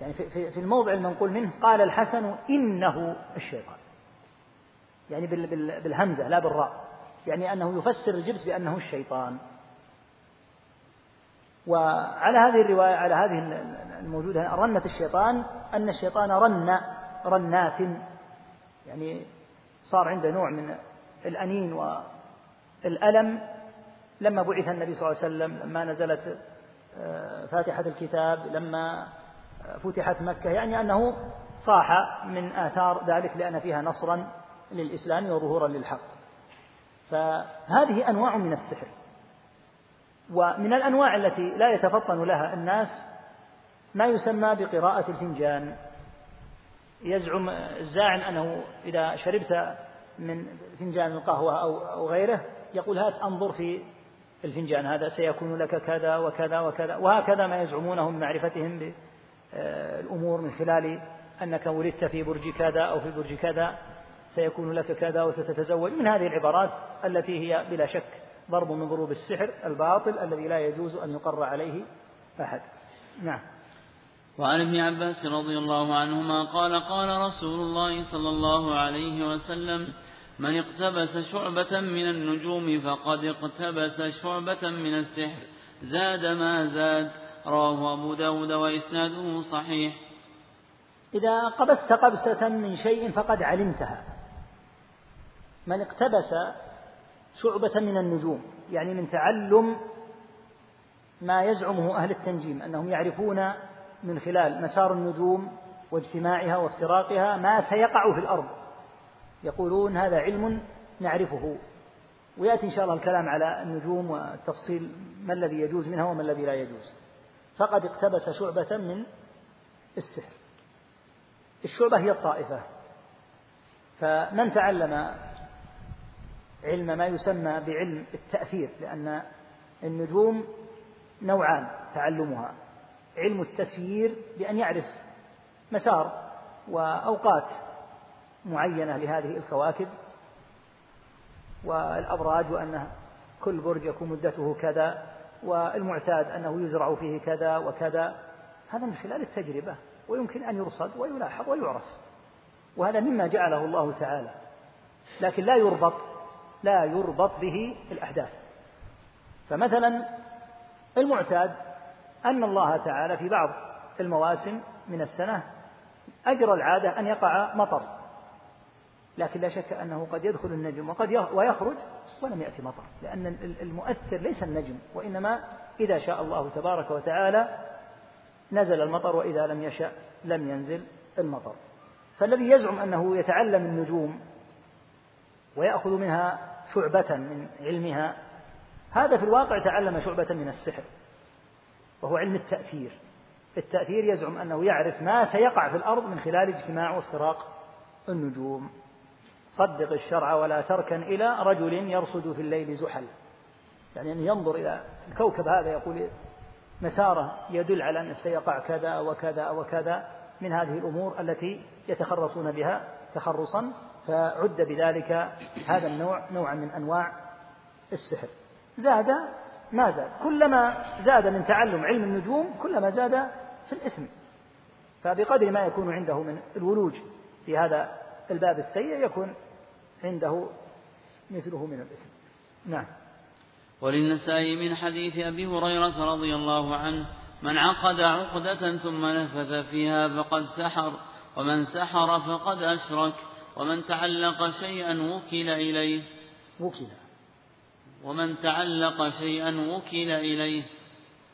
Speaker 1: يعني في, الموضع المنقول منه قال الحسن إنه الشيطان. يعني بالهمزة لا بالراء. يعني أنه يفسر الجبت بأنه الشيطان. وعلى هذه الرواية على هذه الموجودة رنة الشيطان أن الشيطان رن رنات. يعني صار عنده نوع من الأنين والألم. لما بعث النبي صلى الله عليه وسلم لما نزلت آه، فاتحة الكتاب لما فتحت مكة يعني أنه صاح من آثار ذلك لأن فيها نصرا للإسلام وظهورا للحق. فهذه أنواع من السحر. ومن الأنواع التي لا يتفطن لها الناس ما يسمى بقراءة الفنجان. يزعم الزاعم أنه إذا شربت من فنجان القهوة أو غيره يقول هات أنظر في الفنجان هذا سيكون لك كذا وكذا وكذا. وهكذا ما يزعمونه من معرفتهم بالأمور من خلال أنك ولدت في برج كذا أو في برج كذا سيكون لك كذا وستتزوج. من هذه العبارات التي هي بلا شك ضرب من ضروب السحر الباطل الذي لا يجوز أن يقر عليه أحد. نعم.
Speaker 2: وعن ابن عباس رضي الله عنهما قال قال رسول الله صلى الله عليه وسلم من اقتبس شعبة من النجوم فقد اقتبس شعبة من السحر زاد ما زاد رواه أبو داود وإسناده صحيح.
Speaker 1: إذا قبست قبسة من شيء فقد علمتها. من اقتبس شعبة من النجوم يعني من تعلم ما يزعمه أهل التنجيم أنهم يعرفون من خلال مسار النجوم واجتماعها وافتراقها ما سيقع في الأرض. يقولون هذا علم نعرفه. ويأتي إن شاء الله الكلام على النجوم والتفصيل ما الذي يجوز منها وما الذي لا يجوز. فقد اقتبس شعبة من السحر. الشعبة هي الطائفة. فمن تعلم علم ما يسمى بعلم التأثير لأن النجوم نوعان تعلمها. علم التسيير بأن يعرف مسار وأوقات معينة لهذه الكواكب والأبراج وأن كل برج يكون مدته كذا. والمعتاد أنه يزرع فيه كذا وكذا. هذا من خلال التجربة ويمكن أن يرصد ويلاحظ ويعرف. وهذا مما جعله الله تعالى. لكن لا يربط لا يربط به الأحداث. فمثلا المعتاد أن الله تعالى في بعض المواسم من السنة أجرى العادة أن يقع مطر. لكن لا شك أنه قد يدخل النجم وقد ويخرج ولم يأتي مطر لأن المؤثر ليس النجم وإنما إذا شاء الله تبارك وتعالى نزل المطر وإذا لم يشأ لم ينزل المطر. فالذي يزعم أنه يتعلم النجوم ويأخذ منها شعبة من علمها هذا في الواقع تعلم شعبة من السحر وهو علم التأثير. التأثير يزعم أنه يعرف ما سيقع في الأرض من خلال اجتماع وافتراق النجوم. صدق الشرع ولا تركن إلى رجل يرصد في الليل زحل. يعني أن ينظر إلى الكوكب هذا يقول مسارة يدل على أن سيقع كذا وكذا وكذا من هذه الأمور التي يتخرصون بها تخرصا فعد بذلك هذا النوع نوعا من أنواع السحر. زاد ما زاد؟ كلما زاد من تعلم علم النجوم كلما زاد في الإثم. فبقدر ما يكون عنده من الولوج في هذا الباب السيء يكون عنده مثله من الإثم نعم.
Speaker 2: وللنسائي من حديث أبي هريرة رضي الله عنه من عقد عقدة ثم نفث فيها فقد سحر ومن سحر فقد أشرك ومن تعلق شيئا وكل إليه.
Speaker 1: وكل.
Speaker 2: ومن تعلق شيئا وكل إليه.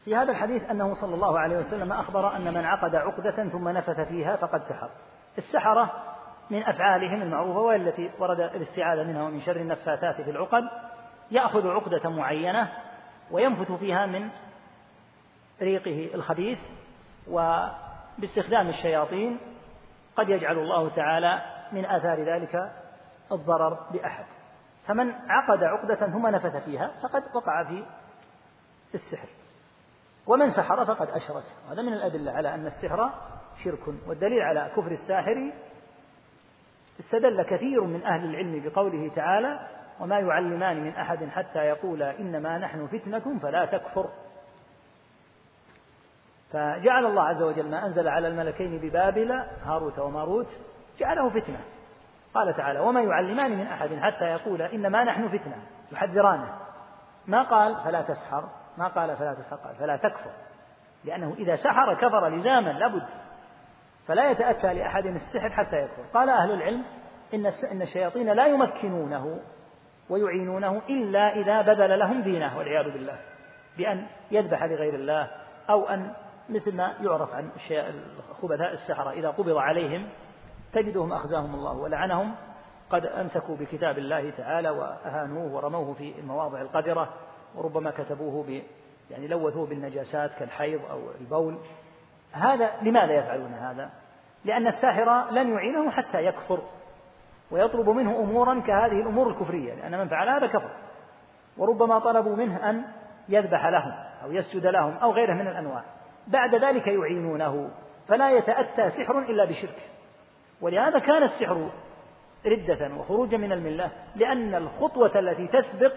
Speaker 1: في هذا الحديث أنه صلى الله عليه وسلم أخبر أن من عقد عقدة ثم نفث فيها فقد سحر. السحرة من أفعالهم المعروفة وهي التي ورد الاستعاذة منها ومن شر النفاثات في العقد يأخذ عقدة معينة وينفث فيها من ريقه الخبيث وباستخدام الشياطين قد يجعل الله تعالى من آثار ذلك الضرر بأحد فمن عقد عقدة ثم نفث فيها فقد وقع في السحر. ومن سحر فقد أشرك. هذا من الأدلة على أن السحر شرك والدليل على كفر الساحر استدل كثير من أهل العلم بقوله تعالى وما يعلمان من أحد حتى يقولا إنما نحن فتنة فلا تكفر. فجعل الله عز وجل ما أنزل على الملكين ببابل هاروت وماروت جعله فتنة. قال تعالى وما يعلمان من أحد حتى يقولا إنما نحن فتنة يحذرانه. ما قال فلا تسحر. ما قال فلا تسحر. قال فلا تكفر. لأنه إذا سحر كفر لزاما لابد. فلا يتأتى لأحد السحر حتى يكفر. قال أهل العلم إن إن الشياطين لا يمكنونه ويعينونه إلا إذا بذل لهم دينه والعياذ بالله. بأن يذبح لغير الله أو أن مثل ما يعرف عن خبثاء السحرة إذا قبض عليهم تجدهم أخزاهم الله ولعنهم. قد أمسكوا بكتاب الله تعالى وأهانوه ورموه في المواضع القذرة وربما كتبوه ب يعني لوثوه بالنجاسات كالحيض أو البول. هذا لماذا يفعلون هذا؟ لأن الساحر لن يعينه حتى يكفر ويطلب منه أمورا كهذه الأمور الكفرية لأن من فعل هذا كفر. وربما طلبوا منه أن يذبح لهم أو يسجد لهم أو غيره من الأنواع. بعد ذلك يعينونه فلا يتأتى سحر إلا بشرك. ولهذا كان السحر ردة وخروجا من الملة لأن الخطوة التي تسبق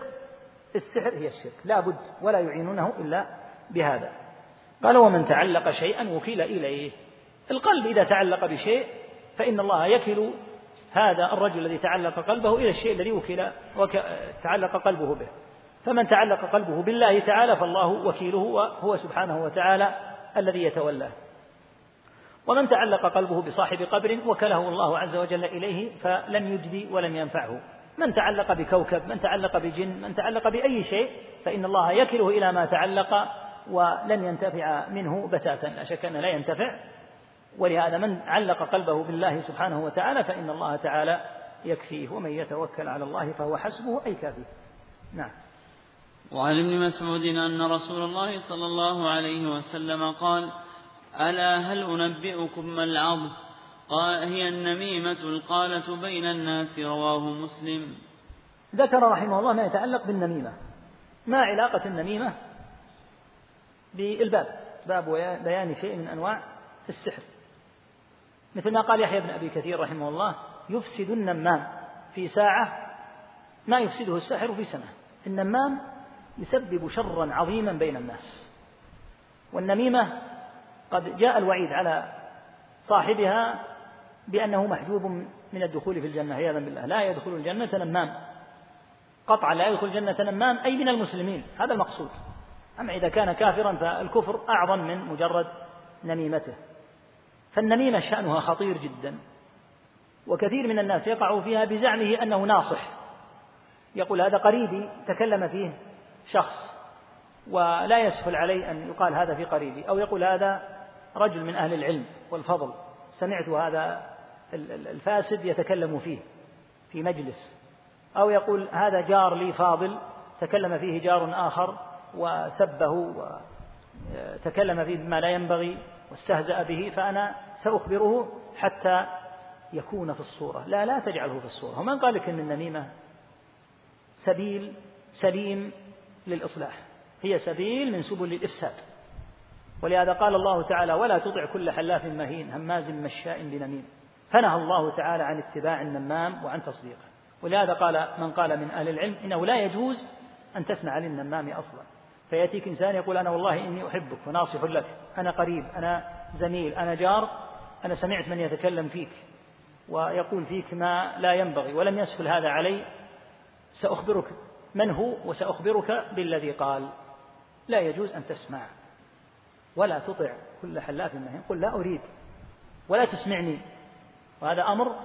Speaker 1: السحر هي الشرك. لا بد ولا يعينونه إلا بهذا. قال ومن تعلق شيئا وكيل إليه. القلب إذا تعلق بشيء فإن الله يكل هذا الرجل الذي تعلق قلبه إلى الشيء الذي وكل وك... تعلق قلبه به. فمن تعلق قلبه بالله تعالى فالله وكيله وهو سبحانه وتعالى الذي يتولاه. ومن تعلق قلبه بصاحب قبر وكله الله عز وجل إليه فلم يجدي ولم ينفعه. من تعلق بكوكب من تعلق بجن من تعلق بأي شيء فإن الله يكله إلى ما تعلق ولن ينتفع منه بتاتا. لا شك أنه لا ينتفع. ولهذا من علق قلبه بالله سبحانه وتعالى فإن الله تعالى يكفيه ومن يتوكل على الله فهو حسبه أي كافيه نعم.
Speaker 2: وعن ابن مسعود أن رسول الله صلى الله عليه وسلم قال ألا هل أنبئكم ما العظم؟ قال هي النميمة القالة بين الناس رواه مسلم.
Speaker 1: ذكر رحمه الله ما يتعلق بالنميمة. ما علاقة النميمة؟ بالباب. باب بيان شيء من أنواع السحر. مثل ما قال يحيى بن أبي كثير رحمه الله يفسد النمام في ساعة ما يفسده الساحر في سنة. النمام يسبب شرا عظيما بين الناس. والنميمة قد جاء الوعيد على صاحبها بأنه محجوب من الدخول في الجنة عياذا بالله. لا يدخل الجنة نمام. قطعا لا يدخل الجنة نمام أي من المسلمين. هذا المقصود. أما إذا كان كافرا فالكفر أعظم من مجرد نميمته. فالنميمة شأنها خطير جدا وكثير من الناس يقع فيها بزعمه أنه ناصح. يقول هذا قريبي تكلم فيه شخص ولا يسهل علي أن يقال هذا في قريبي أو يقول هذا رجل من أهل العلم والفضل. سمعت هذا الفاسد يتكلم فيه في مجلس. أو يقول هذا جار لي فاضل تكلم فيه جار آخر. وسبه وتكلم فيه بما لا ينبغي واستهزأ به فأنا سأخبره حتى يكون في الصورة. لا لا تجعله في الصورة. ومن قال لك أن النميمة سبيل سليم للإصلاح؟ هي سبيل من سبل الإفساد. ولهذا قال الله تعالى ولا تطع كل حلاف مهين هماز مشاء بنميم. فنهى الله تعالى عن اتباع النمام وعن تصديقه. ولهذا قال من قال من أهل العلم إنه لا يجوز أن تسمع للنمام أصلا. فيأتيك إنسان يقول أنا والله إني أحبك وناصح لك أنا قريب أنا زميل أنا جار أنا سمعت من يتكلم فيك ويقول فيك ما لا ينبغي ولم يسهل هذا علي سأخبرك من هو وسأخبرك بالذي قال. لا يجوز أن تسمع ولا تطع كل حلاف مهين قل لا أريد ولا تسمعني وهذا أمر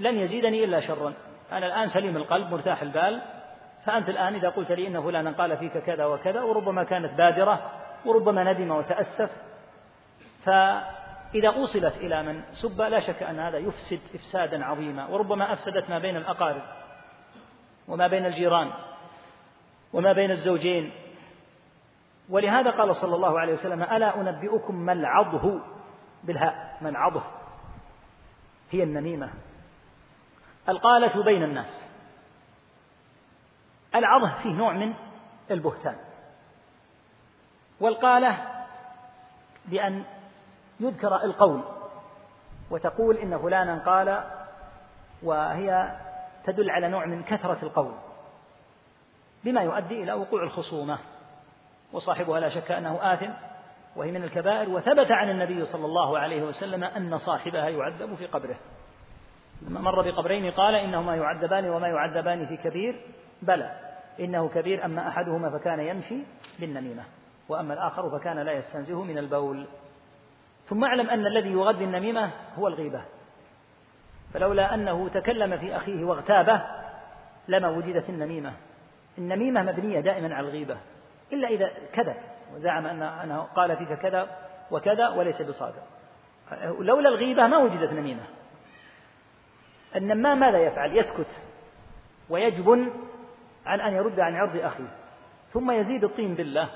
Speaker 1: لن يزيدني إلا شرا. أنا الآن سليم القلب مرتاح البال فأنت الآن إذا قلت لي إن فلانا قال فيك كذا وكذا وربما كانت بادرة وربما ندم وتأسف فإذا أوصلت إلى من؟ سب لا شك أن هذا يفسد إفسادا عظيما وربما أفسدت ما بين الأقارب وما بين الجيران وما بين الزوجين. ولهذا قال صلى الله عليه وسلم ألا أنبئكم ما العضه؟ بالهاء ما العضه؟ هي النميمة. القالة بين الناس. العضه فيه نوع من البهتان. والقالة بأن يذكر القول وتقول إن فلانا قال وهي تدل على نوع من كثرة القول بما يؤدي إلى وقوع الخصومة وصاحبها لا شك أنه آثم وهي من الكبائر وثبت عن النبي صلى الله عليه وسلم أن صاحبها يعذب في قبره. لما مر بقبرين قال إنهما يعذبان وما يعذبان في كبير بلى إنه كبير أما أحدهما فكان يمشي بالنميمة وأما الآخر فكان لا يستنزه من البول. ثم اعلم أن الذي يغذي النميمة هو الغيبة. فلولا أنه تكلم في أخيه واغتابه لما وجدت النميمة. النميمة مبنية دائما على الغيبة إلا إذا كذب وزعم أن أنه قال فيك كذا وكذا وليس بصادق. لولا الغيبة ما وجدت نميمة. النمام ماذا يفعل؟ يسكت ويجبن عن أن يرد عن عرض أخيه ثم يزيد الطين بالله.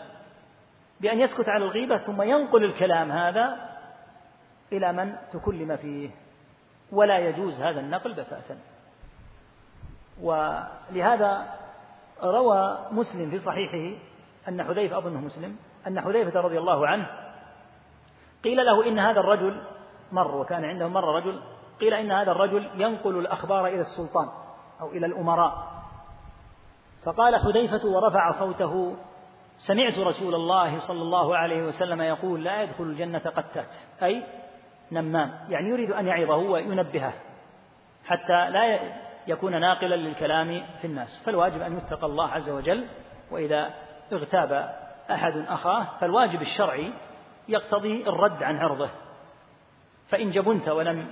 Speaker 1: بأن يسكت على الغيبة ثم ينقل الكلام هذا إلى من تكلم فيه. ولا يجوز هذا النقل بتاتا ولهذا روى مسلم في صحيحه أن حذيفة أظنه مسلم أن حذيفة رضي الله عنه قيل له إن هذا الرجل مر وكان عنده مر رجل قيل إن هذا الرجل ينقل الأخبار إلى السلطان أو إلى الأمراء. فقال حذيفة ورفع صوته سمعت رسول الله صلى الله عليه وسلم يقول لا يدخل الجنة قتات أي نمام يعني يريد أن يعظه وينبهه حتى لا يكون ناقلا للكلام في الناس. فالواجب أن يتقى الله عز وجل وإذا اغتاب أحد أخاه فالواجب الشرعي يقتضي الرد عن عرضه. فإن جبنت ولم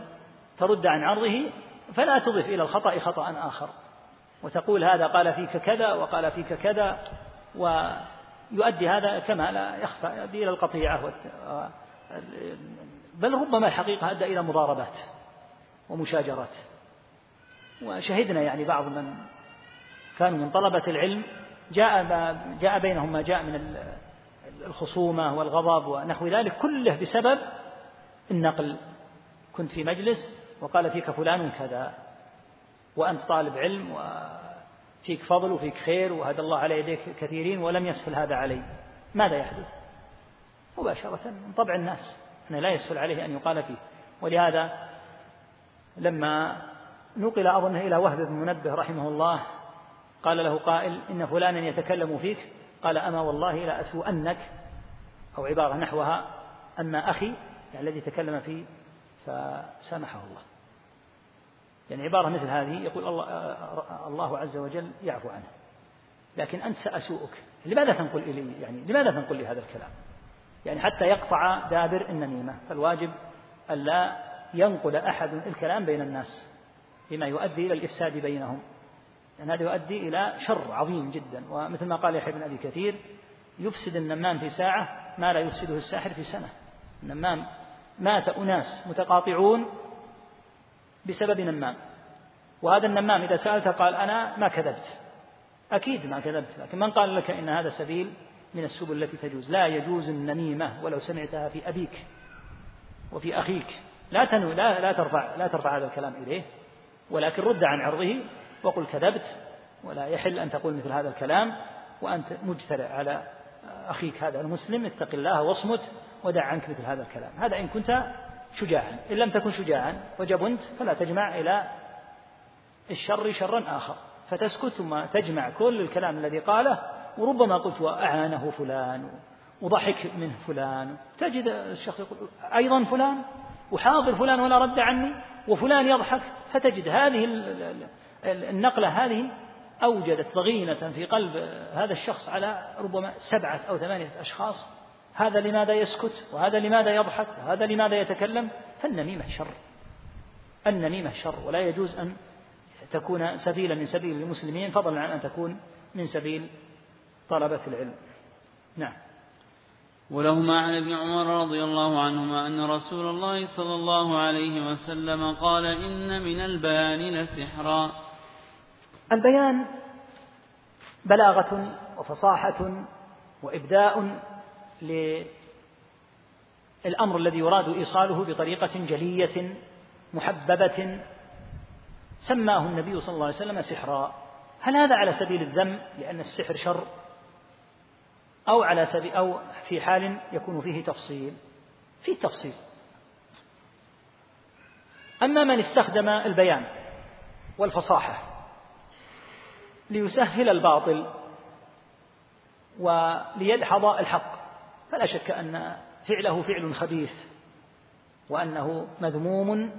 Speaker 1: ترد عن عرضه فلا تضف إلى الخطأ خطأ آخر. وتقول هذا قال فيك كذا وقال فيك كذا ويؤدي هذا كما لا يخفى يؤدي إلى القطيعة بل ربما الحقيقة أدى إلى مضاربات ومشاجرات. وشهدنا يعني بعض من كانوا من طلبة العلم جاء جاء بينهم ما جاء من الخصومة والغضب ونحو ذلك كله بسبب النقل. كنت في مجلس وقال فيك فلان كذا. وأنت طالب علم وفيك فضل وفيك خير وهدى الله على يديك كثيرين ولم يسهل هذا علي. ماذا يحدث؟ مباشرة من طبع الناس. أن لا يسهل عليه أن يقال فيه. ولهذا لما نقل أظنه إلى وهب بن منبه رحمه الله قال له قائل إن فلانا يتكلم فيك. قال أما والله لا أسوءنك أو عبارة نحوها أما أخي يعني الذي تكلم فيه فسامحه الله. يعني عبارة مثل هذه يقول الله, الله عز وجل يعفو عنه لكن أنت سأسوءك. لماذا تنقل إلي؟ يعني لماذا تنقل لي هذا الكلام؟ يعني حتى يقطع دابر النميمة فالواجب ألا ينقل أحد الكلام بين الناس بما يؤدي إلى الإفساد بينهم. يعني هذا يؤدي إلى شر عظيم جدا. ومثل ما قال يحيى بن أبي كثير يفسد النمام في ساعة ما لا يفسده الساحر في سنة. النمام مات أناس متقاطعون بسبب نمام. وهذا النمام إذا سألته قال أنا ما كذبت. أكيد ما كذبت لكن من قال لك إن هذا سبيل من السبل التي تجوز؟ لا يجوز النميمة ولو سمعتها في أبيك وفي أخيك. لا تنو لا لا ترفع لا ترفع هذا الكلام إليه ولكن رد عن عرضه وقل كذبت ولا يحل أن تقول مثل هذا الكلام وأنت مجترئ على أخيك هذا المسلم اتق الله واصمت ودع عنك مثل هذا الكلام. هذا إن كنت شجاعا. إن لم تكن شجاعا وجبنت فلا تجمع إلى الشر شرا آخر. فتسكت ثم تجمع كل الكلام الذي قاله وربما قلت وأعانه فلان وضحك منه فلان. تجد الشخص يقول أيضا فلان وحاضر فلان ولا رد عني وفلان يضحك. فتجد هذه النقلة هذه أوجدت ضغينة في قلب هذا الشخص على ربما سبعة أو ثمانية أشخاص. هذا لماذا يسكت؟ وهذا لماذا يضحك؟ وهذا لماذا يتكلم؟ فالنميمة شر. النميمة شر. ولا يجوز أن تكون سبيلا من سبيل المسلمين فضلا عن أن تكون من سبيل طلبة العلم. نعم.
Speaker 2: ولهما عن ابن عمر رضي الله عنهما أن رسول الله صلى الله عليه وسلم قال إن من البيان لسحرا.
Speaker 1: البيان بلاغة وفصاحة وإبداء للأمر الذي يراد إيصاله بطريقة جلية محببة سماه النبي صلى الله عليه وسلم سحرا. هل هذا على سبيل الذم؟ لأن السحر شر. أو على سبيل أو في حال يكون فيه تفصيل. في تفصيل. أما من استخدم البيان والفصاحة ليسهل الباطل وليدحض الحق. فلا شك أن فعله فعل خبيث وأنه مذموم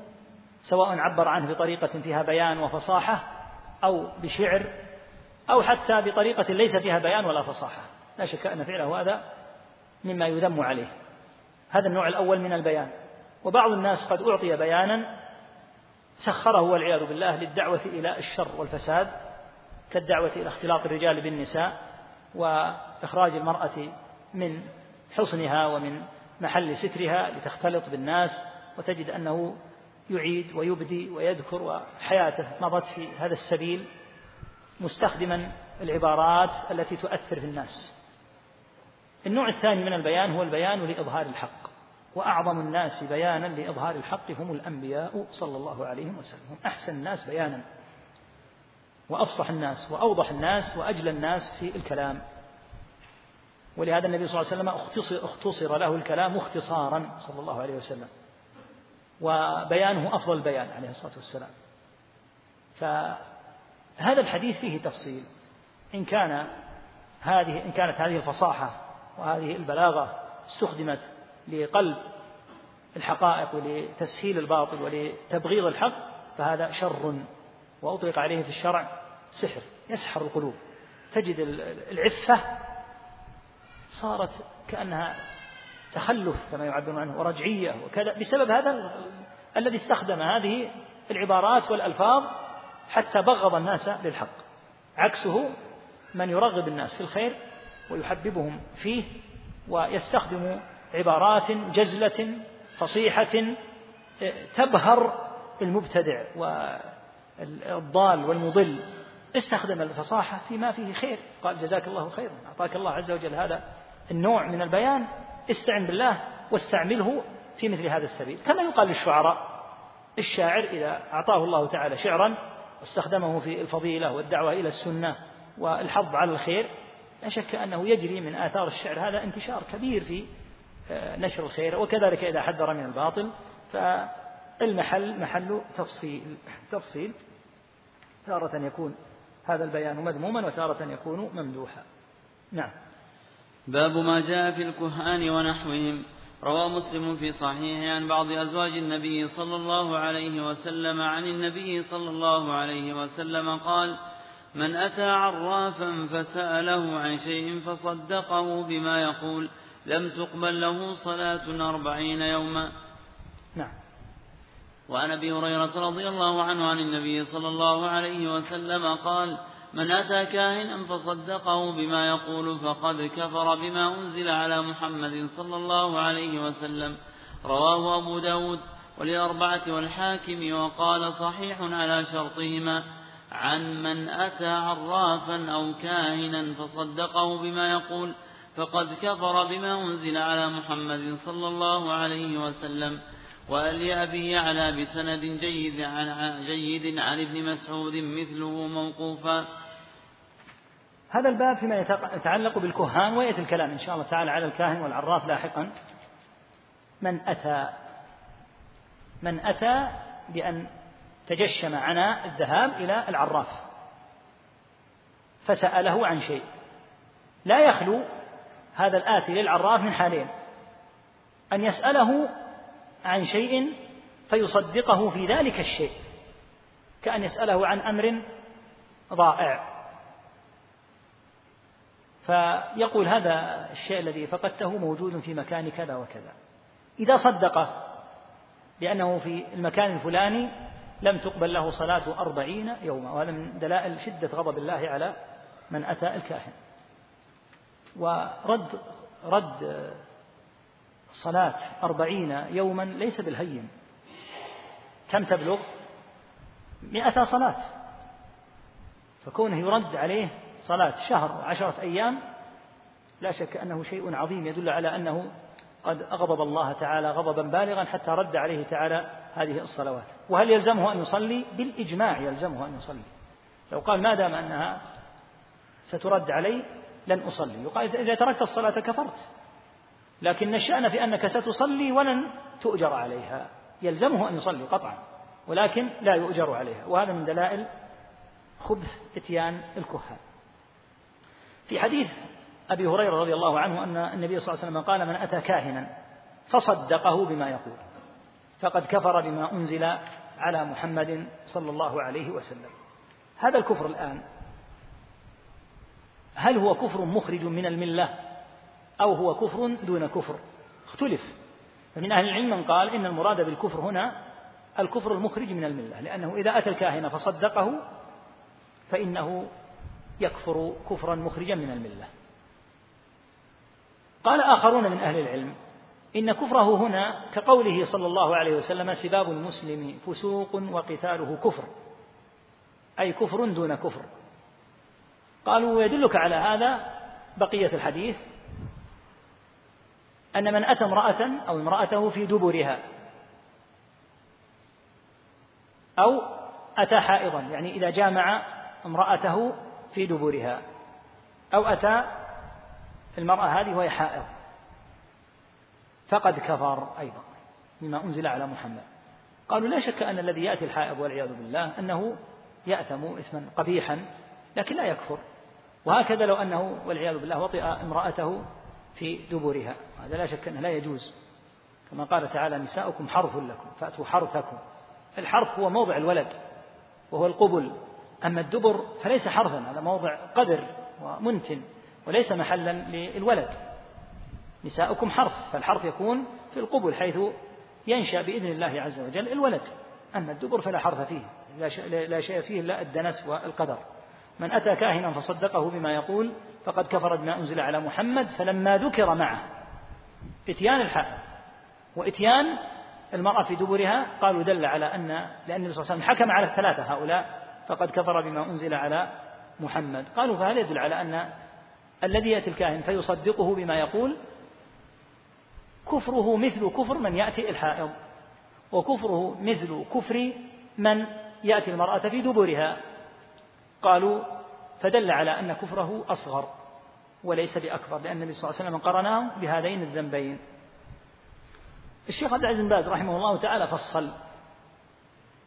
Speaker 1: سواء عبر عنه بطريقة فيها بيان وفصاحة أو بشعر أو حتى بطريقة ليس فيها بيان ولا فصاحة. لا شك أن فعله هذا مما يذم عليه. هذا النوع الأول من البيان. وبعض الناس قد أعطي بيانا سخره والعياذ بالله للدعوة إلى الشر والفساد كالدعوة إلى اختلاط الرجال بالنساء وإخراج المرأة من حصنها ومن محل سترها لتختلط بالناس وتجد أنه يعيد ويبدي ويذكر وحياته مضت في هذا السبيل مستخدما العبارات التي تؤثر في الناس. النوع الثاني من البيان هو البيان لإظهار الحق وأعظم الناس بيانا لإظهار الحق هم الأنبياء صلى الله عليه وسلم. هم أحسن الناس بيانا وأفصح الناس وأوضح الناس وأجل الناس في الكلام. ولهذا النبي صلى الله عليه وسلم اختصر, له الكلام اختصارا صلى الله عليه وسلم وبيانه أفضل البيان عليه الصلاة والسلام. فهذا الحديث فيه تفصيل. إن كان هذه إن كانت هذه الفصاحة وهذه البلاغة استخدمت لقلب الحقائق ولتسهيل الباطل ولتبغيض الحق فهذا شر وأطلق عليه في الشرع سحر يسحر القلوب. تجد العفة صارت كأنها تخلف كما يعبرون عنه ورجعية وكذا. بسبب هذا الذي استخدم هذه العبارات والألفاظ حتى بغض الناس للحق. عكسه من يرغب الناس في الخير ويحببهم فيه ويستخدم عبارات جزلة فصيحة تبهر المبتدع والضال والمضل. استخدم الفصاحة فيما فيه خير. قال جزاك الله خيرا أعطاك الله عز وجل هذا النوع من البيان استعن بالله واستعمله في مثل هذا السبيل. كما يقال للشعراء الشاعر إذا أعطاه الله تعالى شعرا واستخدمه في الفضيلة والدعوة إلى السنة والحظ على الخير لا شك أنه يجري من آثار الشعر. هذا انتشار كبير في آه، نشر الخير وكذلك إذا حذر من الباطل فالمحل محل تفصيل تفصيل. تارة يكون هذا البيان مذموما وتارة يكون ممدوحا. نعم.
Speaker 2: باب ما جاء في الكهان ونحوهم. روى مسلم في صحيحه عن بعض أزواج النبي صلى الله عليه وسلم عن النبي صلى الله عليه وسلم قال من أتى عرافا فسأله عن شيء فصدقه بما يقول لم تقبل له صلاة أربعين يوما.
Speaker 1: نعم.
Speaker 2: وعن أبي هريرة رضي الله عنه عن النبي صلى الله عليه وسلم قال من أتى كاهنا فصدقه بما يقول فقد كفر بما أنزل على محمد صلى الله عليه وسلم. رواه أبو داود وللأربعة والحاكم وقال صحيح على شرطهما عن من أتى عرافا أو كاهنا فصدقه بما يقول فقد كفر بما أنزل على محمد صلى الله عليه وسلم. ولأبي يعلى بسند جيد عن, جيد عن ابن مسعود مثله موقوفا.
Speaker 1: هذا الباب فيما يتعلق بالكهان ويأتي الكلام إن شاء الله تعالى على الكاهن والعراف لاحقا. من أتى من أتى بأن تجشم عناء الذهاب إلى العراف. فسأله عن شيء. لا يخلو هذا الآتي للعراف من حالين. أن يسأله عن شيء فيصدقه في ذلك الشيء كأن يسأله عن أمر ضائع. فيقول هذا الشيء الذي فقدته موجود في مكان كذا وكذا. إذا صدقه بأنه في المكان الفلاني لم تقبل له صلاة أربعين يوما وهذا من دلائل شدة غضب الله على من أتى الكاهن. ورد رد صلاة أربعين يوما ليس بالهين. كم تبلغ؟ مئة صلاة. فكونه يرد عليه صلاة شهر وعشرة أيام لا شك أنه شيء عظيم يدل على أنه قد أغضب الله تعالى غضبا بالغا حتى رد عليه تعالى هذه الصلوات. وهل يلزمه أن يصلي؟ بالإجماع يلزمه أن يصلي. لو قال ما دام أنها سترد علي لن أصلي. يقال إذا تركت الصلاة كفرت. لكن الشأن في أنك ستصلي ولن تؤجر عليها. يلزمه أن يصلي قطعا ولكن لا يؤجر عليها. وهذا من دلائل خبث إتيان الكهان. في حديث أبي هريرة رضي الله عنه أن النبي صلى الله عليه وسلم قال من أتى كاهنا فصدقه بما يقول فقد كفر بما أنزل على محمد صلى الله عليه وسلم. هذا الكفر الآن هل هو كفر مخرج من الملة؟ أو هو كفر دون كفر. اختلف. فمن أهل العلم من قال إن المراد بالكفر هنا الكفر المخرج من الملة لأنه إذا أتى الكاهن فصدقه فإنه يكفر كفرا مخرجا من الملة. قال آخرون من أهل العلم إن كفره هنا كقوله صلى الله عليه وسلم سباب المسلم فسوق وقتاله كفر أي كفر دون كفر. قالوا ويدلك على هذا بقية الحديث أن من أتى امرأة أو امرأته في دبرها أو أتى حائضا يعني إذا جامع امرأته في دبرها أو أتى المرأة هذه وهي حائض. فقد كفر أيضا بما أنزل على محمد. قالوا لا شك أن الذي يأتي الحائض والعياذ بالله أنه يأثم إثما قبيحا لكن لا يكفر. وهكذا لو أنه والعياذ بالله وطئ امرأته في دبرها. هذا لا شك أنه لا يجوز. كما قال تعالى نساؤكم حرث لكم فأتوا حرثكم. الحرث هو موضع الولد وهو القبل. أما الدبر فليس حرثا هذا موضع قدر ومنتن وليس محلا للولد. نساؤكم حرث فالحرث يكون في القبل حيث ينشأ بإذن الله عز وجل الولد. أما الدبر فلا حرث فيه لا شيء فيه إلا الدنس والقدر. من أتى كاهنا فصدقه بما يقول فقد كفر بما أنزل على محمد فلما ذكر معه. إتيان الحق وإتيان المرأة في دبرها قالوا دل على أن لأن النبي صلى الله عليه وسلم حكم على الثلاثة هؤلاء فقد كفر بما أنزل على محمد. قالوا فهذا يدل على أن الذي يأتي الكاهن فيصدقه بما يقول؟ كفره مثل كفر من يأتي الحائض وكفره مثل كفر من يأتي المرأة في دبرها. قالوا فدل على أن كفره أصغر وليس بأكبر لأن النبي صلى الله عليه وسلم قرناه بهذين الذنبين. الشيخ عبد العزيز باز رحمه الله تعالى فصل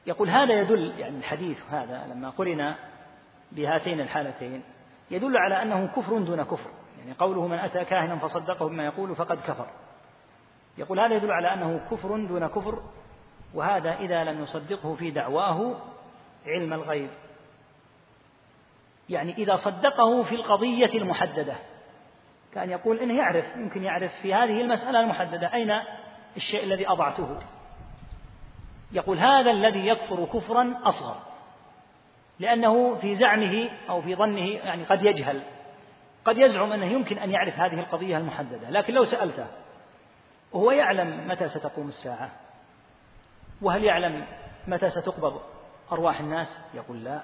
Speaker 1: يقول هذا يدل يعني الحديث هذا لما قرن بهاتين الحالتين يدل على أنه كفر دون كفر يعني قوله من أتى كاهنا فصدقه بما يقول فقد كفر. يقول هذا يدل على أنه كفر دون كفر وهذا إذا لم يصدقه في دعواه علم الغيب. يعني إذا صدقه في القضية المحددة. كان يقول إنه يعرف يمكن يعرف في هذه المسألة المحددة أين الشيء الذي أضعته. يقول هذا الذي يكفر كفرا أصغر لأنه في زعمه أو في ظنه يعني قد يجهل قد يزعم أنه يمكن أن يعرف هذه القضية المحددة. لكن لو سألته وهو يعلم متى ستقوم الساعة؟ وهل يعلم متى ستقبض أرواح الناس؟ يقول لا.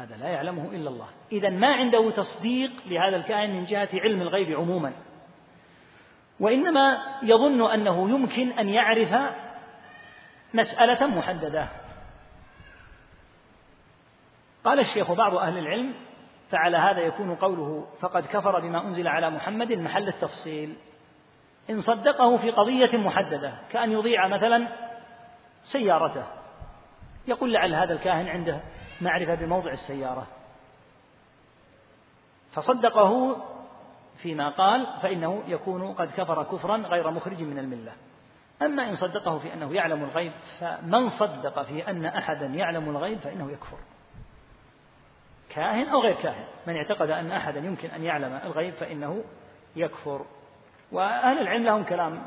Speaker 1: هذا لا يعلمه إلا الله. إذا ما عنده تصديق لهذا الكائن من جهة علم الغيب عموما. وإنما يظن أنه يمكن أن يعرف مسألة محددة. قال الشيخ بعض أهل العلم فعلى هذا يكون قوله فقد كفر بما أنزل على محمد محل التفصيل. إن صدقه في قضية محددة كأن يضيع مثلا سيارته. يقول لعل هذا الكاهن عنده معرفة بموضع السيارة. فصدقه فيما قال فإنه يكون قد كفر كفرا غير مخرج من الملة. أما إن صدقه في أنه يعلم الغيب فمن صدق في أن أحدا يعلم الغيب فإنه يكفر. كاهن أو غير كاهن من اعتقد أن أحدا يمكن أن يعلم الغيب فإنه يكفر. وأهل العلم لهم كلام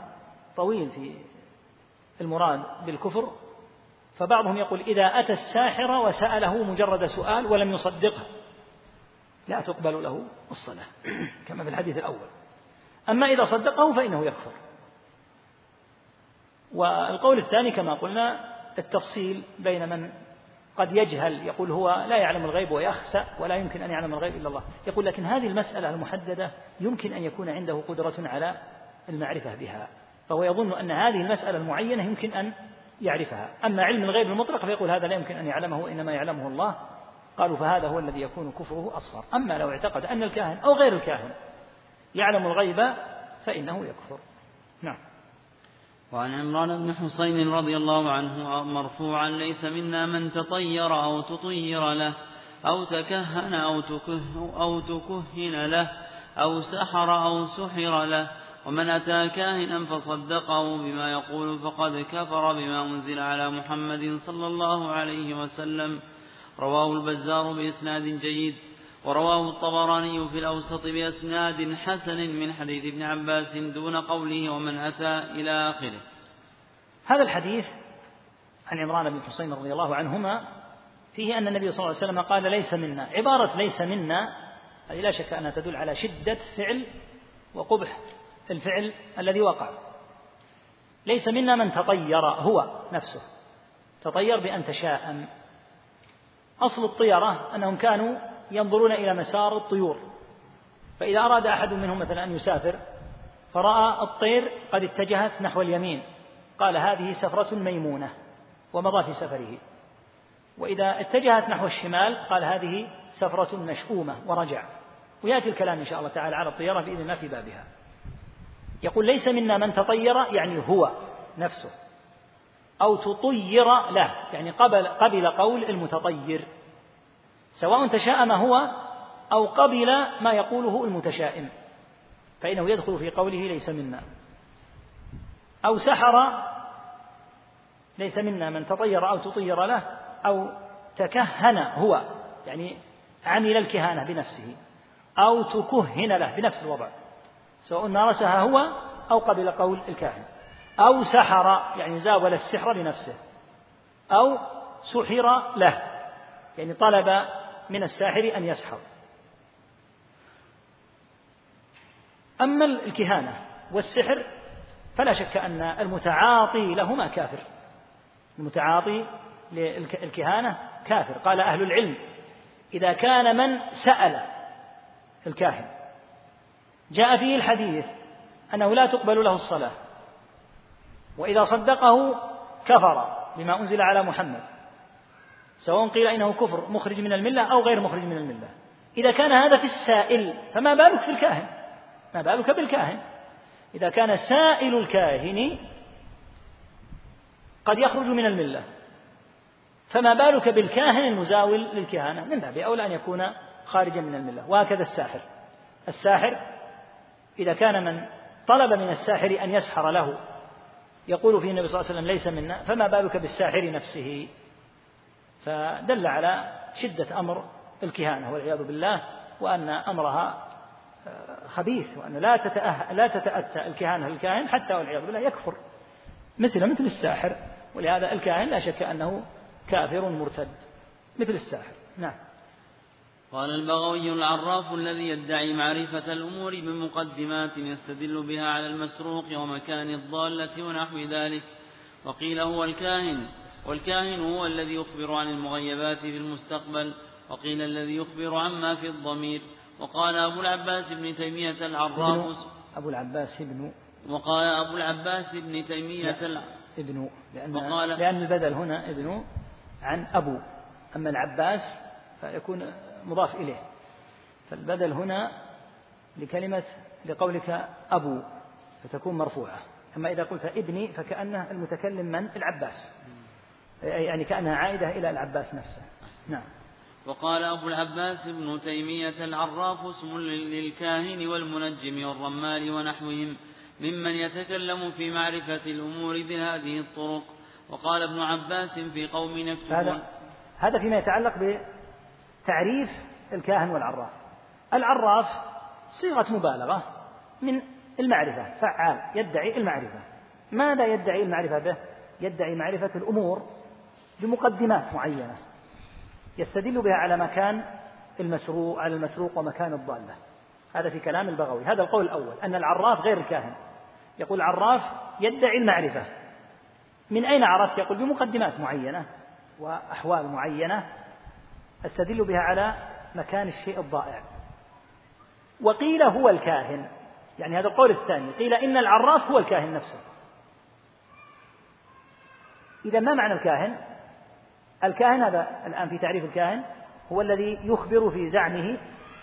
Speaker 1: طويل في المراد بالكفر فبعضهم يقول إذا أتى الساحر وسأله مجرد سؤال ولم يصدقه لا تقبل له الصلاة كما في الحديث الأول. أما إذا صدقه فإنه يكفر. والقول الثاني كما قلنا التفصيل بين من قد يجهل يقول هو لا يعلم الغيب ويخسأ ولا يمكن أن يعلم الغيب إلا الله. يقول لكن هذه المسألة المحددة يمكن أن يكون عنده قدرة على المعرفة بها فهو يظن أن هذه المسألة المعينة يمكن أن يعرفها. أما علم الغيب المطلق فيقول هذا لا يمكن أن يعلمه إنما يعلمه الله. قالوا فهذا هو الذي يكون كفره أصغر. أما لو اعتقد أن الكاهن أو غير الكاهن يعلم الغيب فإنه يكفر. نعم.
Speaker 2: وعن عمران بن حسين رضي الله عنه مرفوعا ليس منا من تطير أو تطير له أو تكهن أو, تكه أو تكهن له أو سحر أو سحر له. ومن أتى كاهنا فصدقه بما يقول فقد كفر بما أنزل على محمد صلى الله عليه وسلم. رواه البزار بإسناد جيد. ورواه الطبراني في الأوسط بأسناد حسن من حديث ابن عباس دون قوله ومن أتى إلى آخره.
Speaker 1: هذا الحديث عن عمران بن حسين رضي الله عنهما فيه أن النبي صلى الله عليه وسلم قال ليس منا عبارة ليس منا هذه لا شك أنها تدل على شدة فعل وقبح. الفعل الذي وقع. ليس منا من تطير هو نفسه. تطير بأن تشاءم. أصل الطيرة أنهم كانوا ينظرون إلى مسار الطيور. فإذا أراد أحد منهم مثلا أن يسافر فرأى الطير قد اتجهت نحو اليمين. قال هذه سفرة ميمونة ومضى في سفره. وإذا اتجهت نحو الشمال قال هذه سفرة مشؤومة ورجع. ويأتي الكلام إن شاء الله تعالى على الطيرة بإذن الله في بابها. يقول ليس منا من تطير يعني هو نفسه أو تطير له يعني قبل, قبل قول المتطير سواء تشاءم هو أو قبل ما يقوله المتشائم فإنه يدخل في قوله ليس منا. أو سحر ليس منا من تطير أو تطير له أو تكهن هو يعني عمل الكهانة بنفسه أو تكهن له بنفس الوضع. سواء مارسها هو أو قبل قول الكاهن. أو سحر يعني زاول السحر بنفسه أو سحر له يعني طلب من الساحر أن يسحر. أما الكهانة والسحر فلا شك أن المتعاطي لهما كافر. المتعاطي للكهانة كافر. قال أهل العلم إذا كان من سأل الكاهن جاء فيه الحديث أنه لا تقبل له الصلاة وإذا صدقه كفر بما أنزل على محمد سواء قيل إنه كفر مخرج من الملة أو غير مخرج من الملة. إذا كان هذا في السائل فما بالك في الكاهن؟ ما بالك بالكاهن؟ إذا كان سائل الكاهن قد يخرج من الملة فما بالك بالكاهن المزاول للكهانة؟ من باب أولى أن يكون خارجا من الملة وهكذا الساحر. الساحر إذا كان من طلب من الساحر أن يسحر له. يقول فيه النبي صلى الله عليه وسلم ليس منا. فما بالك بالساحر نفسه؟ فدل على شدة أمر الكهانة والعياذ بالله وأن أمرها آه، خبيث وأن لا تتأه لا تتأتى الكهانة للكاهن حتى والعياذ بالله يكفر. مثل مثل الساحر. ولهذا الكاهن لا شك أنه كافر مرتد. مثل الساحر. نعم.
Speaker 2: قال البغوي العراف الذي يدعي معرفة الأمور بمقدمات يستدل بها على المسروق ومكان الضالة ونحو ذلك. وقيل هو الكاهن والكاهن هو الذي يخبر عن المغيبات في المستقبل وقيل الذي يخبر عما في الضمير. وقال أبو العباس بن تيمية العراف
Speaker 1: أبو العباس ابن
Speaker 2: وقال أبو العباس بن تيمية
Speaker 1: ابن لأن, وقال لأن البدل هنا ابن عن أبو. أما العباس فيكون مضاف إليه. فالبدل هنا لكلمة لقولك أبو فتكون مرفوعة. أما إذا قلت ابني فكأنه المتكلم من؟ العباس. يعني كأنها عائدة إلى العباس نفسه. نعم.
Speaker 2: وقال أبو العباس ابن تيمية العراف اسم للكاهن والمنجم والرمال ونحوهم ممن يتكلم في معرفة الأمور بهذه الطرق. وقال ابن عباس في قوم يكتبون
Speaker 1: هذا هذا فيما يتعلق بتعريف الكاهن والعراف. العراف صيغة مبالغة من المعرفة فعال يدعي المعرفة. ماذا يدعي المعرفة به؟ يدعي معرفة الأمور بمقدمات معينة. يستدل بها على مكان المسروق على المسروق ومكان الضالة. هذا في كلام البغوي. هذا القول الأول أن العراف غير الكاهن. يقول العراف يدعي المعرفة. من أين عرفت؟ يقول بمقدمات معينة وأحوال معينة أستدل بها على مكان الشيء الضائع. وقيل هو الكاهن. يعني هذا القول الثاني. قيل إن العراف هو الكاهن نفسه. إذا ما معنى الكاهن؟ الكاهن هذا الآن في تعريف الكاهن هو الذي يخبر في زعمه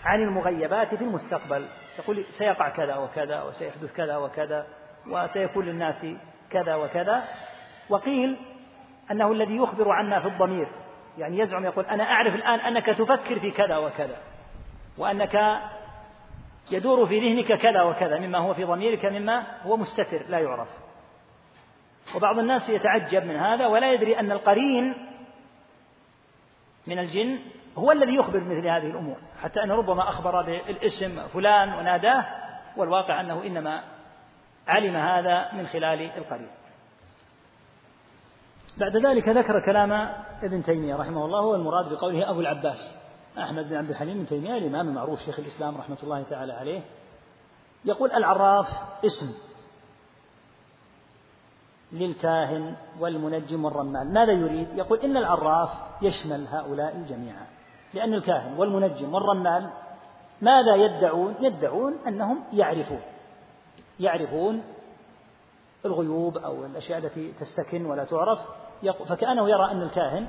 Speaker 1: عن المغيبات في المستقبل. يقول سيقع كذا وكذا وسيحدث كذا وكذا وسيكون للناس كذا وكذا. وقيل أنه الذي يخبر عنا في الضمير. يعني يزعم يقول أنا أعرف الآن أنك تفكر في كذا وكذا وأنك يدور في ذهنك كذا وكذا مما هو في ضميرك مما هو مستتر لا يعرف. وبعض الناس يتعجب من هذا ولا يدري أن القرين من الجن هو الذي يخبر مثل هذه الأمور. حتى أنه ربما أخبر بالاسم فلان وناداه والواقع أنه إنما علم هذا من خلال القرين. بعد ذلك ذكر كلام ابن تيمية رحمه الله هو المراد بقوله أبو العباس أحمد بن عبد الحليم بن تيمية الإمام المعروف شيخ الإسلام رحمة الله تعالى عليه يقول العراف اسم للكاهن والمنجم والرمال ماذا يريد؟ يقول إن العراف يشمل هؤلاء جميعا لأن الكاهن والمنجم والرمال ماذا يدعون؟ يدعون أنهم يعرفون يعرفون الغيوب أو الأشياء التي تستكن ولا تعرف فكأنه يرى أن الكاهن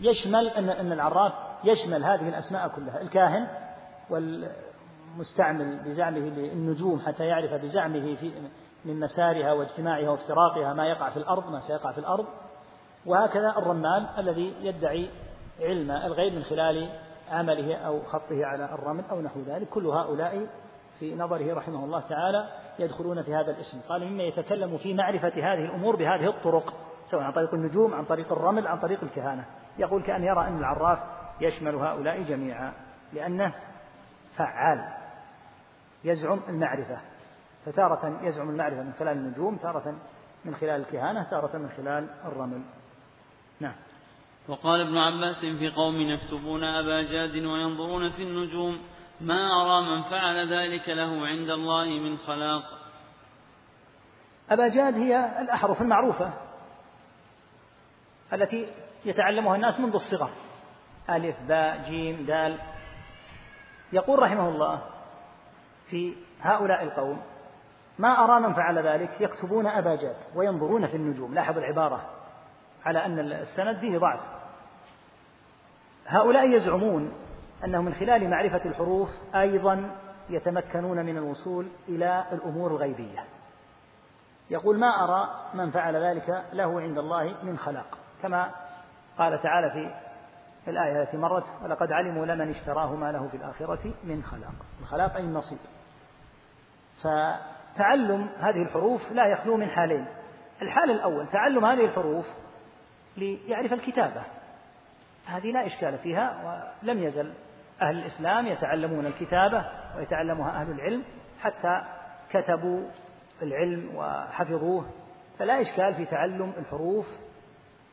Speaker 1: يشمل أن أن العراف يشمل هذه الأسماء كلها. الكاهن والمستعمل بزعمه للنجوم حتى يعرف بزعمه في من مسارها واجتماعها وافتراقها ما يقع في الأرض ما سيقع في الأرض. وهكذا الرمال الذي يدعي علم الغيب من خلال عمله أو خطه على الرمل أو نحو ذلك. كل هؤلاء في نظره رحمه الله تعالى يدخلون في هذا الاسم. قال مما يتكلم في معرفة هذه الأمور بهذه الطرق. سواء عن طريق النجوم عن طريق الرمل عن طريق الكهانة. يقول كأن يرى أن العراف يشمل هؤلاء جميعا لأنه فعال يزعم المعرفة. فتارة يزعم المعرفة من خلال النجوم تارة من خلال الكهانة تارة من خلال الرمل. نعم.
Speaker 2: وقال ابن عباس في قوم يكتبون أبا جاد وينظرون في النجوم ما أرى من فعل ذلك له عند الله من خلاق.
Speaker 1: أبا جاد هي الأحرف المعروفة. التي يتعلمها الناس منذ الصغر. ألف باء جيم دال. يقول رحمه الله في هؤلاء القوم ما أرى من فعل ذلك؟ يكتبون أباجات وينظرون في النجوم. لاحظ العبارة على أن السند فيه ضعف. هؤلاء يزعمون أنه من خلال معرفة الحروف أيضا يتمكنون من الوصول إلى الأمور الغيبية. يقول ما أرى من فعل ذلك له عند الله من خلاق. كما قال تعالى في الآية التي مرت ولقد علموا لمن اشتراه ما له في الآخرة من خلاق. الخلاق أي النصيب. فتعلم هذه الحروف لا يخلو من حالين. الحال الأول تعلم هذه الحروف ليعرف الكتابة. هذه لا إشكال فيها ولم يزل أهل الإسلام يتعلمون الكتابة ويتعلمها أهل العلم حتى كتبوا العلم وحفظوه. فلا إشكال في تعلم الحروف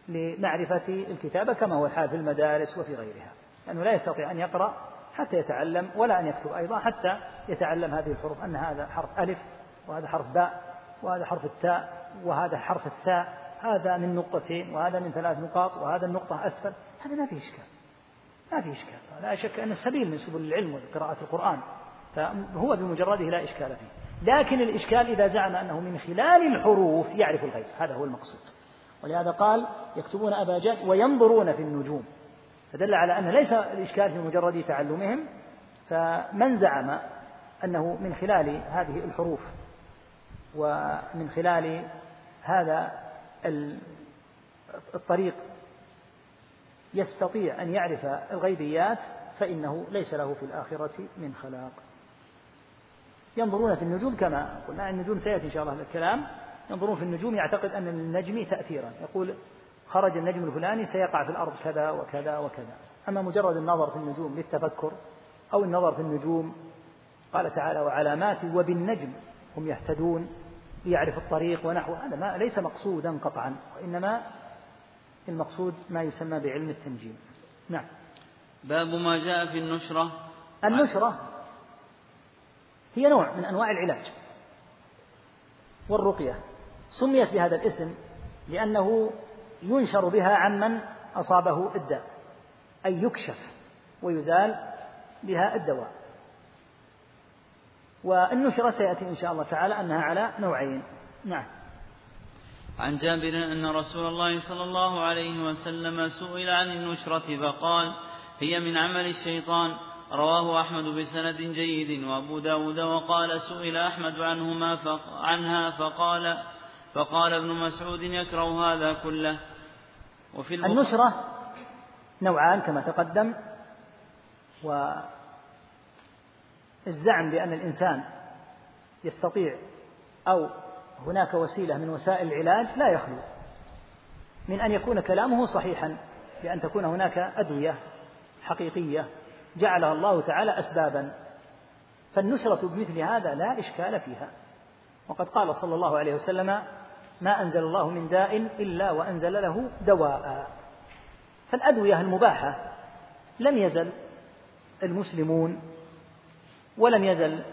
Speaker 1: لمعرفة الكتابة كما هو الحال في المدارس وفي غيرها. لأنه لا يستطيع أن يقرأ حتى يتعلم ولا أن يكتب أيضا حتى يتعلم هذه الحروف أن هذا حرف ألف وهذا حرف باء وهذا حرف التاء وهذا حرف الثاء هذا من نقطتين وهذا من ثلاث نقاط وهذا النقطة أسفل. هذا ما فيه إشكال. ما فيه إشكال. لا شك أن السبيل من سبل العلم وقراءة القرآن. فهو بمجرده لا إشكال فيه. لكن الإشكال إذا زعم أنه من خلال الحروف يعرف الغيب. هذا هو المقصود. ولهذا قال يكتبون أباجات وينظرون في النجوم. فدل على أن ليس الإشكال في مجرد تعلمهم فمن زعم أنه من خلال هذه الحروف ومن خلال هذا الطريق يستطيع أن يعرف الغيبيات فإنه ليس له في الآخرة من خلاق. ينظرون في النجوم كما قلنا النجوم سيأتي إن شاء الله الكلام. ينظرون في النجوم يعتقد أن للنجم تأثيرا. يقول خرج النجم الفلاني سيقع في الأرض كذا وكذا وكذا. أما مجرد النظر في النجوم للتفكر أو النظر في النجوم قال تعالى وعلامات وبالنجم هم يهتدون ليعرف الطريق ونحو. هذا ما ليس مقصودا قطعا وإنما المقصود ما يسمى بعلم التنجيم. نعم.
Speaker 2: باب ما جاء في النشرة.
Speaker 1: النشرة هي نوع من أنواع العلاج والرقية. سميت بهذا الاسم لأنه ينشر بها عمن أصابه الداء أي يكشف ويزال بها الدواء. والنشرة سيأتي إن شاء الله تعالى أنها على نوعين. نعم.
Speaker 2: عن جابر أن رسول الله صلى الله عليه وسلم سئل عن النشرة فقال هي من عمل الشيطان. رواه أحمد بسند جيد وأبو داود وقال سئل أحمد عنهما فق عنها فقال فقال ابن مسعود يكره هذا كله.
Speaker 1: وفي النشرة نوعان كما تقدم والزعم بأن الإنسان يستطيع أو هناك وسيلة من وسائل العلاج لا يخلو من أن يكون كلامه صحيحا بأن تكون هناك أدوية حقيقية جعلها الله تعالى أسبابا. فالنشرة بمثل هذا لا إشكال فيها. وقد قال صلى الله عليه وسلم ما أنزل الله من داء إلا وأنزل له دواء. فالأدوية المباحة لم يزل المسلمون ولم يزل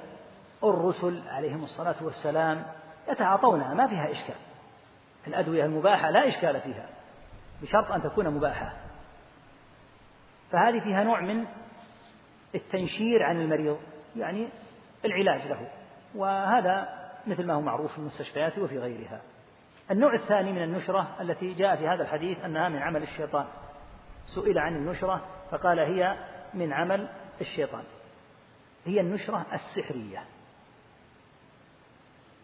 Speaker 1: الرسل عليهم الصلاة والسلام يتعاطونها ما فيها إشكال. الأدوية المباحة لا إشكال فيها بشرط أن تكون مباحة. فهذه فيها نوع من التنشير عن المريض يعني العلاج له. وهذا مثل ما هو معروف في المستشفيات وفي غيرها. النوع الثاني من النشرة التي جاء في هذا الحديث أنها من عمل الشيطان. سئل عن النشرة فقال هي من عمل الشيطان. هي النشرة السحرية.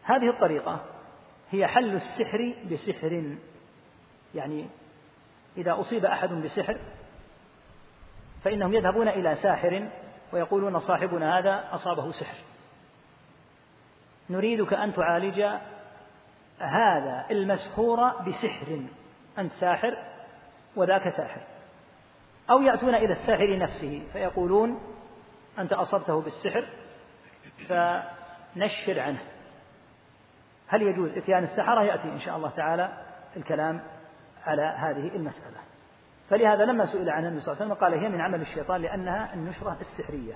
Speaker 1: هذه الطريقة هي حل السحر بسحر. يعني إذا أصيب أحد بسحر فإنهم يذهبون إلى ساحر ويقولون صاحبنا هذا أصابه سحر. نريدك أن تعالج هذا المسحور بسحر. أنت ساحر وذاك ساحر. أو يأتون إلى الساحر نفسه فيقولون أنت أصبته بالسحر فنشر عنه. هل يجوز إتيان السحرة؟ يأتي إن شاء الله تعالى الكلام على هذه المسألة. فلهذا لما سئل عنها النبي صلى الله عليه وسلم قال هي من عمل الشيطان لأنها النشرة السحرية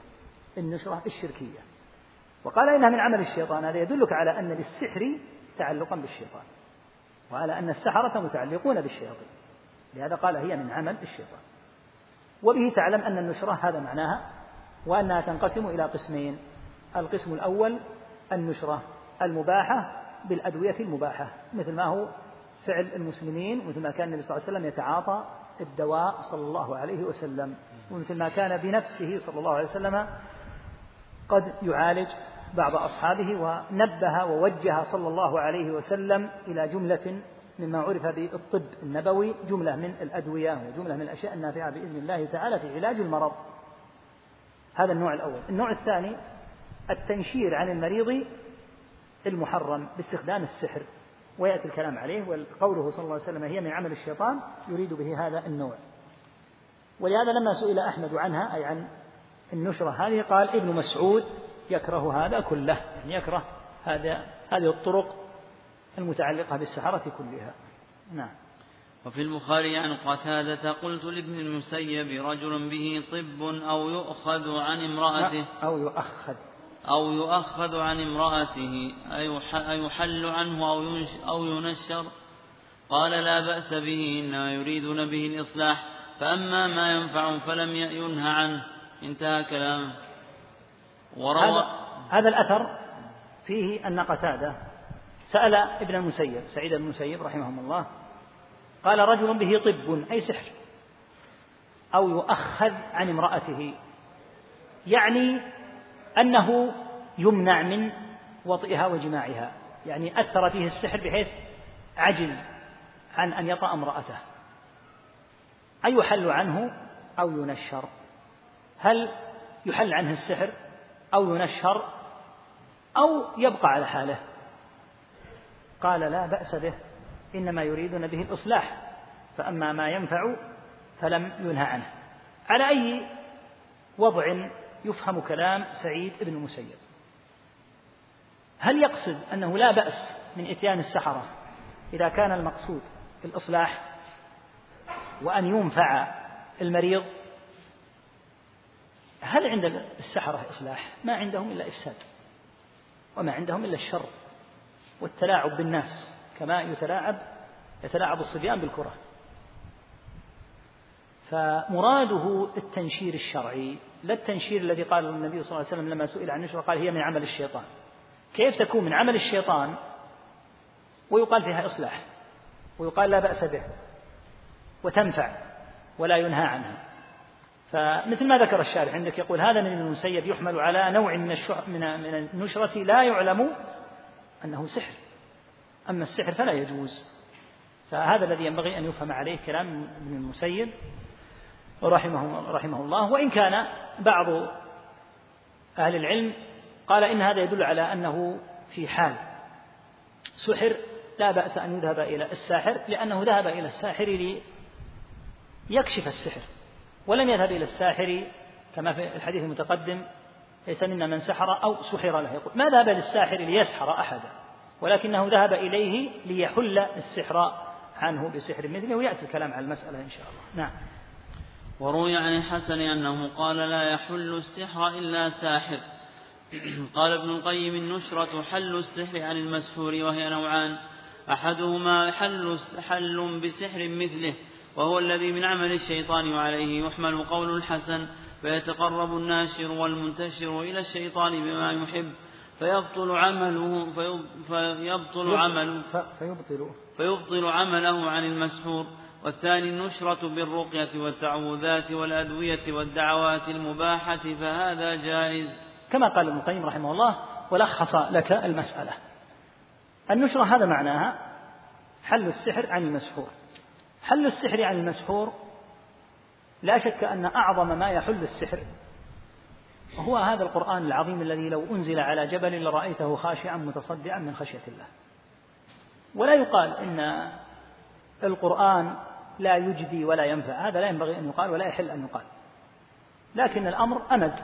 Speaker 1: النشرة الشركية. وقال إنها من عمل الشيطان هذا يدلك على أن للسحر تعلقا بالشيطان وعلى أن السحرة متعلقون بالشياطين لهذا قال هي من عمل الشيطان. وبه تعلم أن النشرة هذا معناها وأنها تنقسم إلى قسمين القسم الأول النشرة المباحة بالأدوية المباحة مثل ما هو فعل المسلمين مثل ما كان النبي صلى الله عليه وسلم يتعاطى الدواء صلى الله عليه وسلم ومثل ما كان بنفسه صلى الله عليه وسلم قد يعالج بعض أصحابه ونبه ووجه صلى الله عليه وسلم إلى جملة مما عرف بالطب النبوي جملة من الأدوية وجملة من الأشياء النافعة بإذن الله تعالى في علاج المرض. هذا النوع الأول. النوع الثاني التنشير عن المريض المحرم باستخدام السحر. ويأتي الكلام عليه وقوله صلى الله عليه وسلم هي من عمل الشيطان يريد به هذا النوع. ولهذا لما سئل أحمد عنها أي عن النشرة هذه قال ابن مسعود يكره هذا كله يعني يكره هذا هذه الطرق المتعلقة بالسحرة كلها. نعم.
Speaker 2: وفي البخاري عن قتادة قلت لابن المسيب رجل به طب أو يؤخذ عن امرأته
Speaker 1: أو يؤخذ.
Speaker 2: أو يؤخذ عن امرأته أيحل عنه أو, أو ينشر. قال لا بأس به إنما يريدون به الإصلاح فأما ما ينفع فلم ينهى عنه. انتهى كلامه.
Speaker 1: وروى هذا, الأثر فيه أن قتادة سأل ابن المسيب سعيد بن المسيب رحمه الله قال رجل به طب أي سحر أو يؤخذ عن امرأته يعني أنه يمنع من وطئها وجماعها يعني أثر فيه السحر بحيث عجز عن أن يطأ امرأته. أي يحل عنه أو ينشر؟ هل يحل عنه السحر؟ أو ينشر أو يبقى على حاله. قال لا بأس به إنما يريدون به الإصلاح فأما ما ينفع فلم ينهى عنه. على أي وضع يفهم كلام سعيد بن المسيب؟ هل يقصد أنه لا بأس من إتيان السحرة إذا كان المقصود الإصلاح وأن ينفع المريض هل عند السحرة إصلاح؟ ما عندهم إلا إفساد وما عندهم إلا الشر والتلاعب بالناس كما يتلاعب يتلاعب الصبيان بالكرة. فمراده التنشير الشرعي لا التنشير الذي قال النبي صلى الله عليه وسلم لما سئل عن النشرة قال هي من عمل الشيطان. كيف تكون من عمل الشيطان؟ ويقال فيها إصلاح ويقال لا بأس به وتنفع ولا ينهى عنها. فمثل ما ذكر الشارح عندك يقول هذا من المسيب يحمل على نوع من من من النشرة لا يعلم أنه سحر. أما السحر فلا يجوز. فهذا الذي ينبغي أن يفهم عليه كلام ابن المسيب رحمه رحمه الله. وإن كان بعض أهل العلم قال إن هذا يدل على أنه في حال. سحر لا بأس أن يذهب إلى الساحر لأنه ذهب إلى الساحر ليكشف السحر. ولم يذهب إلى الساحر كما في الحديث المتقدم ليس منا من سحر أو سحر له. يقول ما ذهب للساحر ليسحر أحدا؟ ولكنه ذهب إليه ليحل السحر عنه بسحر مثله. ويأتي الكلام على المسألة إن شاء الله. نعم.
Speaker 2: وروي عن الحسن أنه قال لا يحل السحر إلا ساحر. قال ابن القيم النشرة حل السحر عن المسحور وهي نوعان. أحدهما حل, حل بسحر مثله وهو الذي من عمل الشيطان وعليه يحمل قول الحسن فيتقرب الناشر والمنتشر إلى الشيطان بما يحب فيبطل عمله فيبطل عمله.
Speaker 1: فيبطل.
Speaker 2: فيبطل عمله عن المسحور. والثاني النشرة بالرقية والتعوذات والأدوية والدعوات المباحة فهذا جائز.
Speaker 1: كما قال ابن القيم رحمه الله ولخص لك المسألة. النشرة هذا معناها حل السحر عن المسحور. حل السحر عن المسحور؟ لا شك أن أعظم ما يحل السحر هو هذا القرآن العظيم الذي لو أنزل على جبل لرأيته خاشعا متصدعا من خشية الله. ولا يقال إن القرآن لا يجدي ولا ينفع. هذا لا ينبغي أن يقال ولا يحل أن يقال. لكن الأمر أمد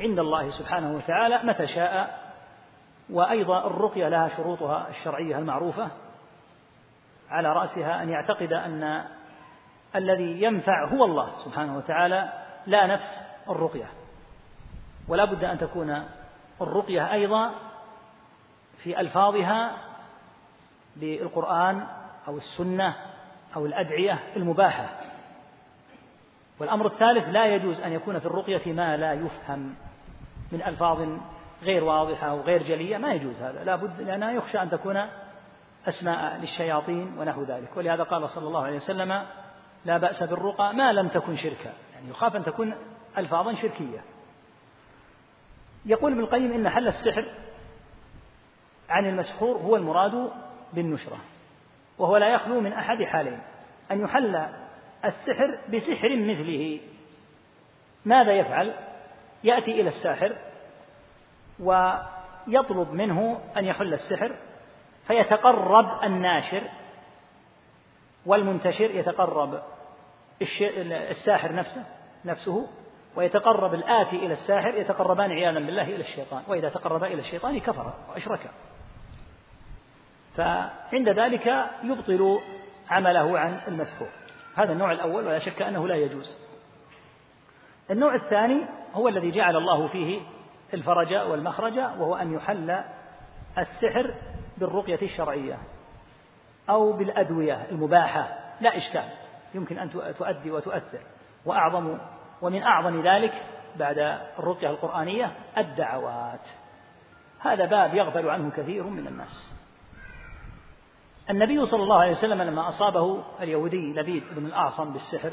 Speaker 1: عند الله سبحانه وتعالى متى شاء. وأيضا الرقية لها شروطها الشرعية المعروفة. على رأسها أن يعتقد أن الذي ينفع هو الله سبحانه وتعالى لا نفس الرقية. ولا بد أن تكون الرقية أيضا في ألفاظها بالقرآن أو السنة أو الأدعية المباحة. والأمر الثالث لا يجوز أن يكون في الرقية ما لا يفهم من ألفاظ غير واضحة أو غير جلية ما يجوز هذا. لا بد لأنها يخشى أن تكون أسماء للشياطين ونحو ذلك. ولهذا قال صلى الله عليه وسلم لا بأس بالرقى ما لم تكن شركا. يعني يخاف أن تكون ألفاظا شركية. يقول ابن القيم إن حل السحر عن المسحور هو المراد بالنشرة وهو لا يخلو من أحد حالين أن يحل السحر بسحر مثله. ماذا يفعل؟ يأتي إلى الساحر ويطلب منه أن يحل السحر فيتقرب الناشر والمنتشر يتقرب الساحر نفسه نفسه ويتقرب الآتي إلى الساحر يتقربان عياذا بالله إلى الشيطان وإذا تقربا إلى الشيطان كفر وأشركا فعند ذلك يبطل عمله عن المسحور. هذا النوع الأول ولا شك أنه لا يجوز. النوع الثاني هو الذي جعل الله فيه الفرج والمخرج وهو أن يحل السحر بالرقية الشرعية أو بالأدوية المباحة لا إشكال. يمكن أن تؤدي وتؤثر. وأعظم ومن أعظم ذلك بعد الرقية القرآنية الدعوات. هذا باب يغفل عنه كثير من الناس. النبي صلى الله عليه وسلم لما أصابه اليهودي لبيد بن الأعصم بالسحر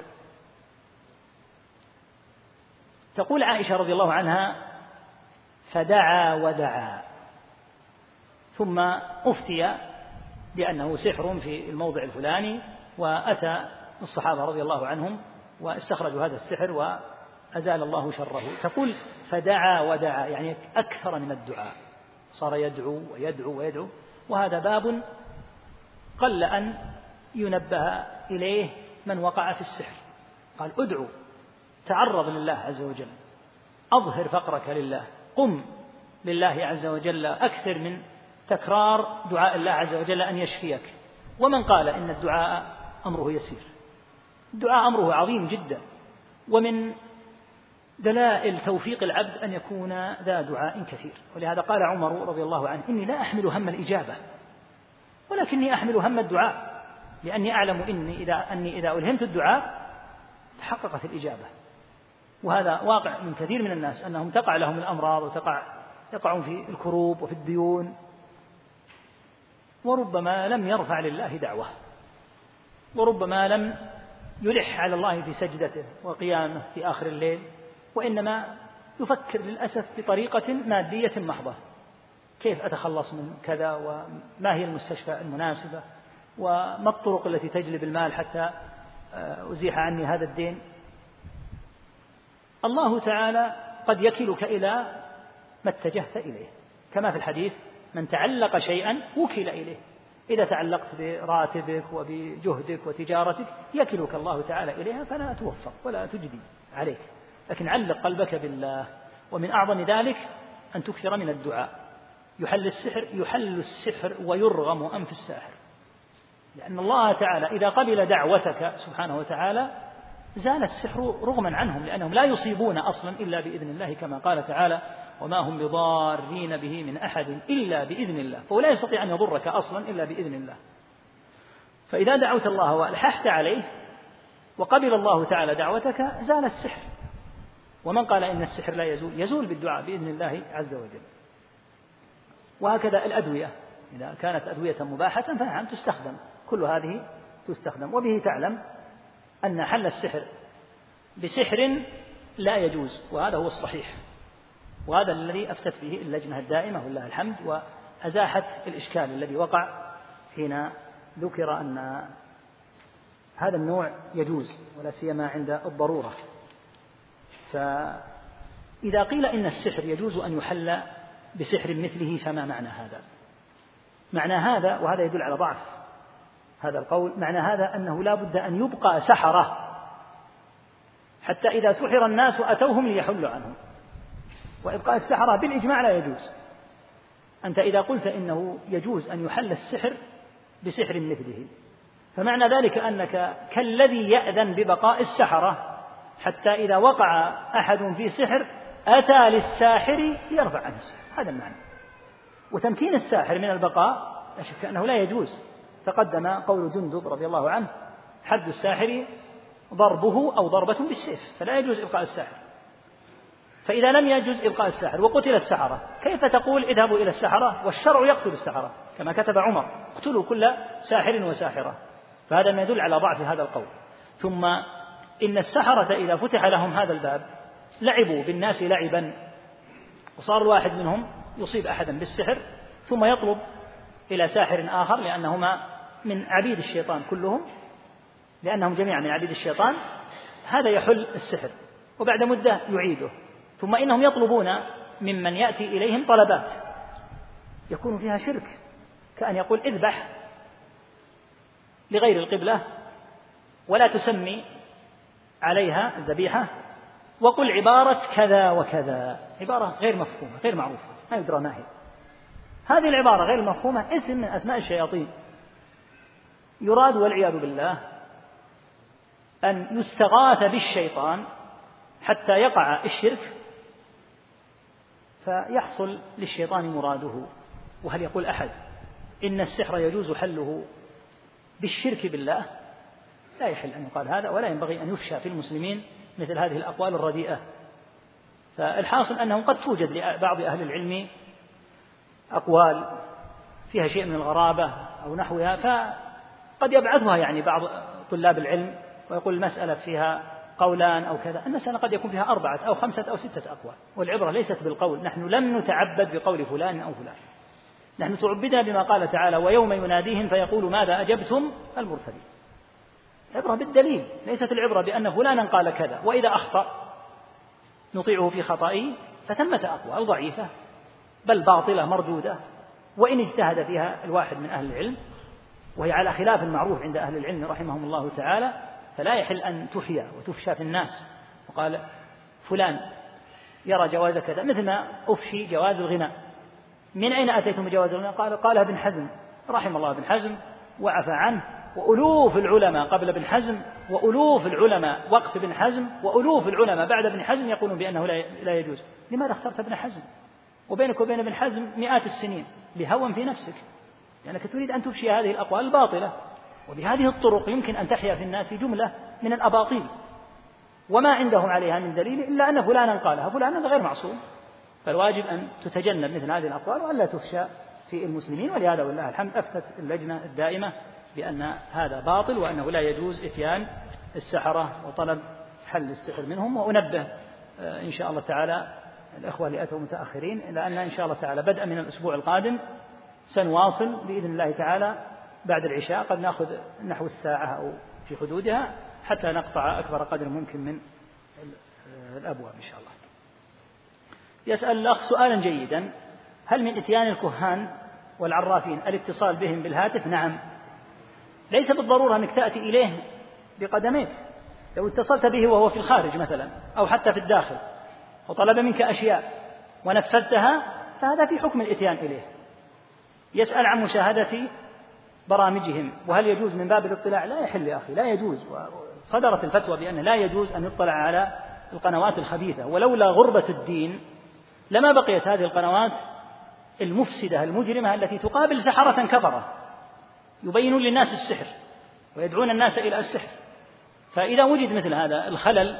Speaker 1: تقول عائشة رضي الله عنها فدعا ودعا. ثم أفتي بأنه سحر في الموضع الفلاني وأتى الصحابة رضي الله عنهم واستخرجوا هذا السحر وأزال الله شره. تقول فدعا ودعا يعني أكثر من الدعاء. صار يدعو ويدعو ويدعو وهذا باب قل أن ينبه إليه من وقع في السحر. قال ادعو تعرض لله عز وجل أظهر فقرك لله قم لله عز وجل أكثر من تكرار دعاء الله عز وجل أن يشفيك. ومن قال إن الدعاء أمره يسير. الدعاء أمره عظيم جدا. ومن دلائل توفيق العبد أن يكون ذا دعاء كثير. ولهذا قال عمر رضي الله عنه إني لا أحمل هم الإجابة ولكني أحمل هم الدعاء لأني أعلم إني إذا أني إذا ألهمت الدعاء تحققت الإجابة. وهذا واقع من كثير من الناس أنهم تقع لهم الأمراض وتقع يقعون في الكروب وفي الديون. وربما لم يرفع لله دعوة. وربما لم يلح على الله في سجدته وقيامه في آخر الليل وإنما يفكر للأسف بطريقة مادية محضة. كيف أتخلص من كذا؟ وما هي المستشفى المناسبة؟ وما الطرق التي تجلب المال حتى آه، أزيح عني هذا الدين؟ الله تعالى قد يكلك إلى ما اتجهت إليه كما في الحديث من تعلق شيئا وكل إليه. إذا تعلقت براتبك وبجهدك وتجارتك يكلك الله تعالى إليها فلا توفق ولا تجدي عليك. لكن علق قلبك بالله ومن أعظم ذلك أن تكثر من الدعاء. يحل السحر يحل السحر ويرغم أنف الساحر. لأن الله تعالى إذا قبل دعوتك سبحانه وتعالى زال السحر رغما عنهم لأنهم لا يصيبون أصلا إلا بإذن الله كما قال تعالى وما هم بضارين به من أحد إلا بإذن الله. فهو لا يستطيع أن يضرك أصلا إلا بإذن الله. فإذا دعوت الله وألححت عليه وقبل الله تعالى دعوتك زال السحر. ومن قال إن السحر لا يزول؟ يزول بالدعاء بإذن الله عز وجل. وهكذا الأدوية. إذا كانت أدوية مباحة فنعم تستخدم. كل هذه تستخدم. وبه تعلم أن حل السحر بسحر لا يجوز وهذا هو الصحيح. وهذا الذي أفتت به اللجنة الدائمة ولله الحمد وأزاحت الإشكال الذي وقع حين ذكر أن هذا النوع يجوز ولا سيما عند الضرورة. فإذا قيل إن السحر يجوز أن يحل بسحر مثله فما معنى هذا؟ معنى هذا وهذا يدل على ضعف هذا القول معنى هذا أنه لا بد أن يبقى سحرة حتى إذا سحر الناس أتوهم ليحلوا عنهم. وإبقاء السحرة بالإجماع لا يجوز. أنت إذا قلت إنه يجوز أن يحل السحر بسحر مثله فمعنى ذلك أنك كالذي يأذن ببقاء السحرة حتى إذا وقع أحد في سحر أتى للساحر ليرفع عنه السحر. هذا المعنى. وتمكين الساحر من البقاء لا شك أنه لا يجوز. تقدم قول جندب رضي الله عنه حد الساحر ضربه أو ضربة بالسيف فلا يجوز إبقاء الساحر. فإذا لم يجوز إبقاء الساحر وقتل السحرة كيف تقول اذهبوا إلى السحرة والشرع يقتل السحرة؟ كما كتب عمر اقتلوا كل ساحر وساحرة. فهذا ما يدل على ضعف هذا القول. ثم إن السحرة إذا فتح لهم هذا الباب لعبوا بالناس لعبا. وصار الواحد منهم يصيب أحدا بالسحر ثم يطلب إلى ساحر آخر لأنهما من عبيد الشيطان كلهم لأنهم جميعا من عبيد الشيطان هذا يحل السحر. وبعد مدة يعيده. ثم إنهم يطلبون ممن يأتي إليهم طلبات. يكون فيها شرك كأن يقول اذبح لغير القبلة ولا تسمي عليها الذبيحة وقل عبارة كذا وكذا. عبارة غير مفهومة غير معروفة ما يدرى ما هي. هذه العبارة غير مفهومة اسم من أسماء الشياطين. يراد والعياذ بالله أن يستغاث بالشيطان حتى يقع الشرك فيحصل للشيطان مراده. وهل يقول أحد إن السحر يجوز حله بالشرك بالله؟ لا يحل أن يقال هذا ولا ينبغي أن يفشى في المسلمين مثل هذه الأقوال الرديئة. فالحاصل أنه قد توجد لبعض أهل العلم أقوال فيها شيء من الغرابة أو نحوها فقد يبعثها يعني بعض طلاب العلم ويقول المسألة فيها قولان أو كذا. المسألة قد يكون فيها أربعة أو خمسة أو ستة أقوال. والعبرة ليست بالقول. نحن لم نتعبد بقول فلان أو فلان. نحن تعبدنا بما قال تعالى ويوم يناديهم فيقول ماذا أجبتم المرسلين؟ العبرة بالدليل. ليست العبرة بأن فلانا قال كذا. وإذا أخطأ نطيعه في خطئه فثمة أقوال ضعيفة. بل باطلة مردودة. وإن اجتهد فيها الواحد من أهل العلم. وهي على خلاف المعروف عند أهل العلم رحمهم الله تعالى. فلا يحل أن تحيا وتفشى في الناس. وقال فلان يرى جواز كذا مثل ما أفشي جواز الغناء. من أين أتيتم بجواز الغناء؟ قال قالها ابن حزم. رحم الله ابن حزم وعفى عنه وألوف العلماء قبل ابن حزم وألوف العلماء وقت ابن حزم وألوف العلماء بعد ابن حزم يقولون بأنه لا يجوز. لماذا اخترت ابن حزم؟ وبينك وبين ابن حزم مئات السنين لهوى في نفسك. لأنك تريد أن تفشي هذه الأقوال الباطلة. وبهذه الطرق يمكن أن تحيا في الناس جملة من الأباطيل. وما عندهم عليها من دليل إلا أن فلانا قالها. فلان غير معصوم. فالواجب أن تتجنب مثل هذه الأقوال وألا تفشى في المسلمين. ولهذا والله الحمد أفتت اللجنة الدائمة بأن هذا باطل وأنه لا يجوز إتيان السحرة وطلب حل السحر منهم. وأنبه آه، إن شاء الله تعالى الإخوة اللي أتوا متأخرين إلى أن إن شاء الله تعالى بدءا من الأسبوع القادم سنواصل بإذن الله تعالى بعد العشاء قد نأخذ نحو الساعة أو في حدودها حتى نقطع أكبر قدر ممكن من الأبواب إن شاء الله. يسأل الأخ سؤالا جيدا. هل من إتيان الكهان والعرافين الاتصال بهم بالهاتف؟ نعم. ليس بالضرورة أنك تأتي إليه بقدميك. لو اتصلت به وهو في الخارج مثلا أو حتى في الداخل وطلب منك أشياء ونفذتها فهذا في حكم الإتيان إليه. يسأل عن مشاهدة برامجهم. وهل يجوز من باب الاطلاع؟ لا يحل يا أخي لا يجوز. صدرت الفتوى بأنه لا يجوز أن يطلع على القنوات الخبيثة. ولولا غربة الدين لما بقيت هذه القنوات المفسدة المجرمة التي تقابل سحرة كفرة. يبينون للناس السحر ويدعون الناس إلى السحر. فإذا وجد مثل هذا الخلل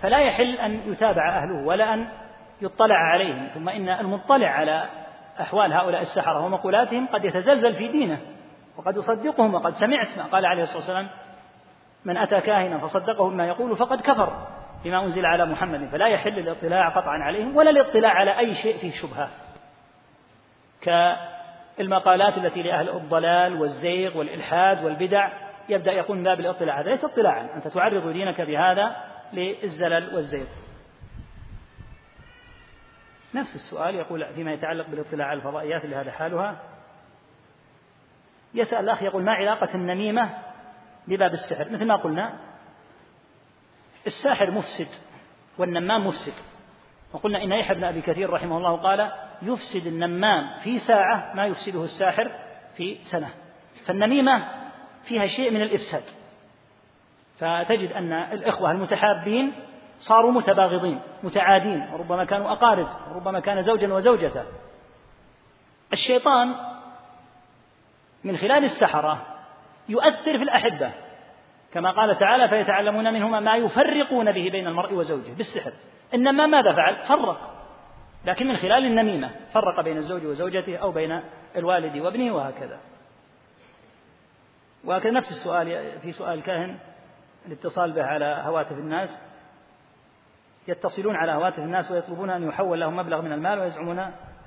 Speaker 1: فلا يحل أن يتابع أهله ولا أن يطلع عليهم. ثم إن المطلع على أحوال هؤلاء السحرة ومقولاتهم قد يتزلزل في دينه. وقد يصدقهم وقد سمعت ما قال عليه الصلاة والسلام. من أتى كاهنا فصدقه بما يقول فقد كفر بما أنزل على محمد. فلا يحل الاطلاع قطعا عليهم ولا الاطلاع على أي شيء فيه شبهة. كالمقالات التي لأهل الضلال والزيغ والإلحاد والبدع يبدأ يكون من باب الاطلاع. هذا ليس اطلاعا. أنت تعرض دينك بهذا للزلل والزيغ. نفس السؤال يقول فيما يتعلق بالاطلاع على الفضائيات اللي هذا حالها. يسأل الأخ يقول ما علاقة النميمة بباب السحر؟ مثل ما قلنا الساحر مفسد والنمام مفسد. وقلنا إن يحيى بن أبي كثير رحمه الله قال يفسد النمام في ساعة ما يفسده الساحر في سنة. فالنميمة فيها شيء من الإفساد. فتجد أن الإخوة المتحابين صاروا متباغضين متعادين وربما كانوا أقارب وربما كان زوجا وزوجته. الشيطان من خلال السحرة يؤثر في الأحبة. كما قال تعالى فيتعلمون منهما ما يفرقون به بين المرء وزوجه بالسحر. إنما ماذا فعل؟ فرق. لكن من خلال النميمة فرق بين الزوج وزوجته أو بين الوالد وابنه وهكذا. وهكذا نفس السؤال في سؤال الكاهن الاتصال به على هواتف الناس. يتصلون على هواتف الناس ويطلبون أن يحول لهم مبلغ من المال ويزعمون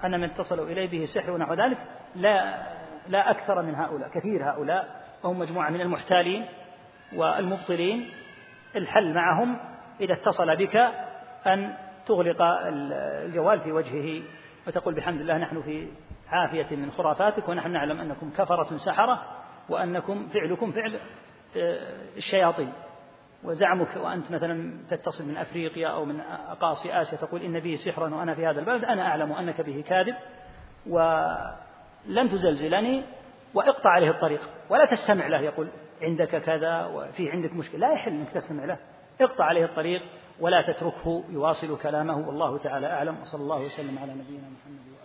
Speaker 1: أن من اتصلوا إليه به سحر ونحو ذلك. لا لا أكثر من هؤلاء كثير هؤلاء وهم مجموعة من المحتالين والمبطلين. الحل معهم إذا اتصل بك أن تغلق الجوال في وجهه وتقول بحمد الله نحن في عافية من خرافاتك ونحن نعلم أنكم كفرة سحرة وأنكم فعلكم فعل آه، الشياطين. وزعمك وأنت مثلا تتصل من أفريقيا أو من أقاصي آسيا تقول إن به سحرا وأنا في هذا البلد أنا أعلم أنك به كاذب. ولن تزلزلني وإقطع عليه الطريق. ولا تستمع له يقول عندك كذا وفي عندك مشكلة. لا يحل أنك تستمع له. اقطع عليه الطريق ولا تتركه يواصل كلامه. والله تعالى أعلم. وصلى الله وسلم على نبينا محمد.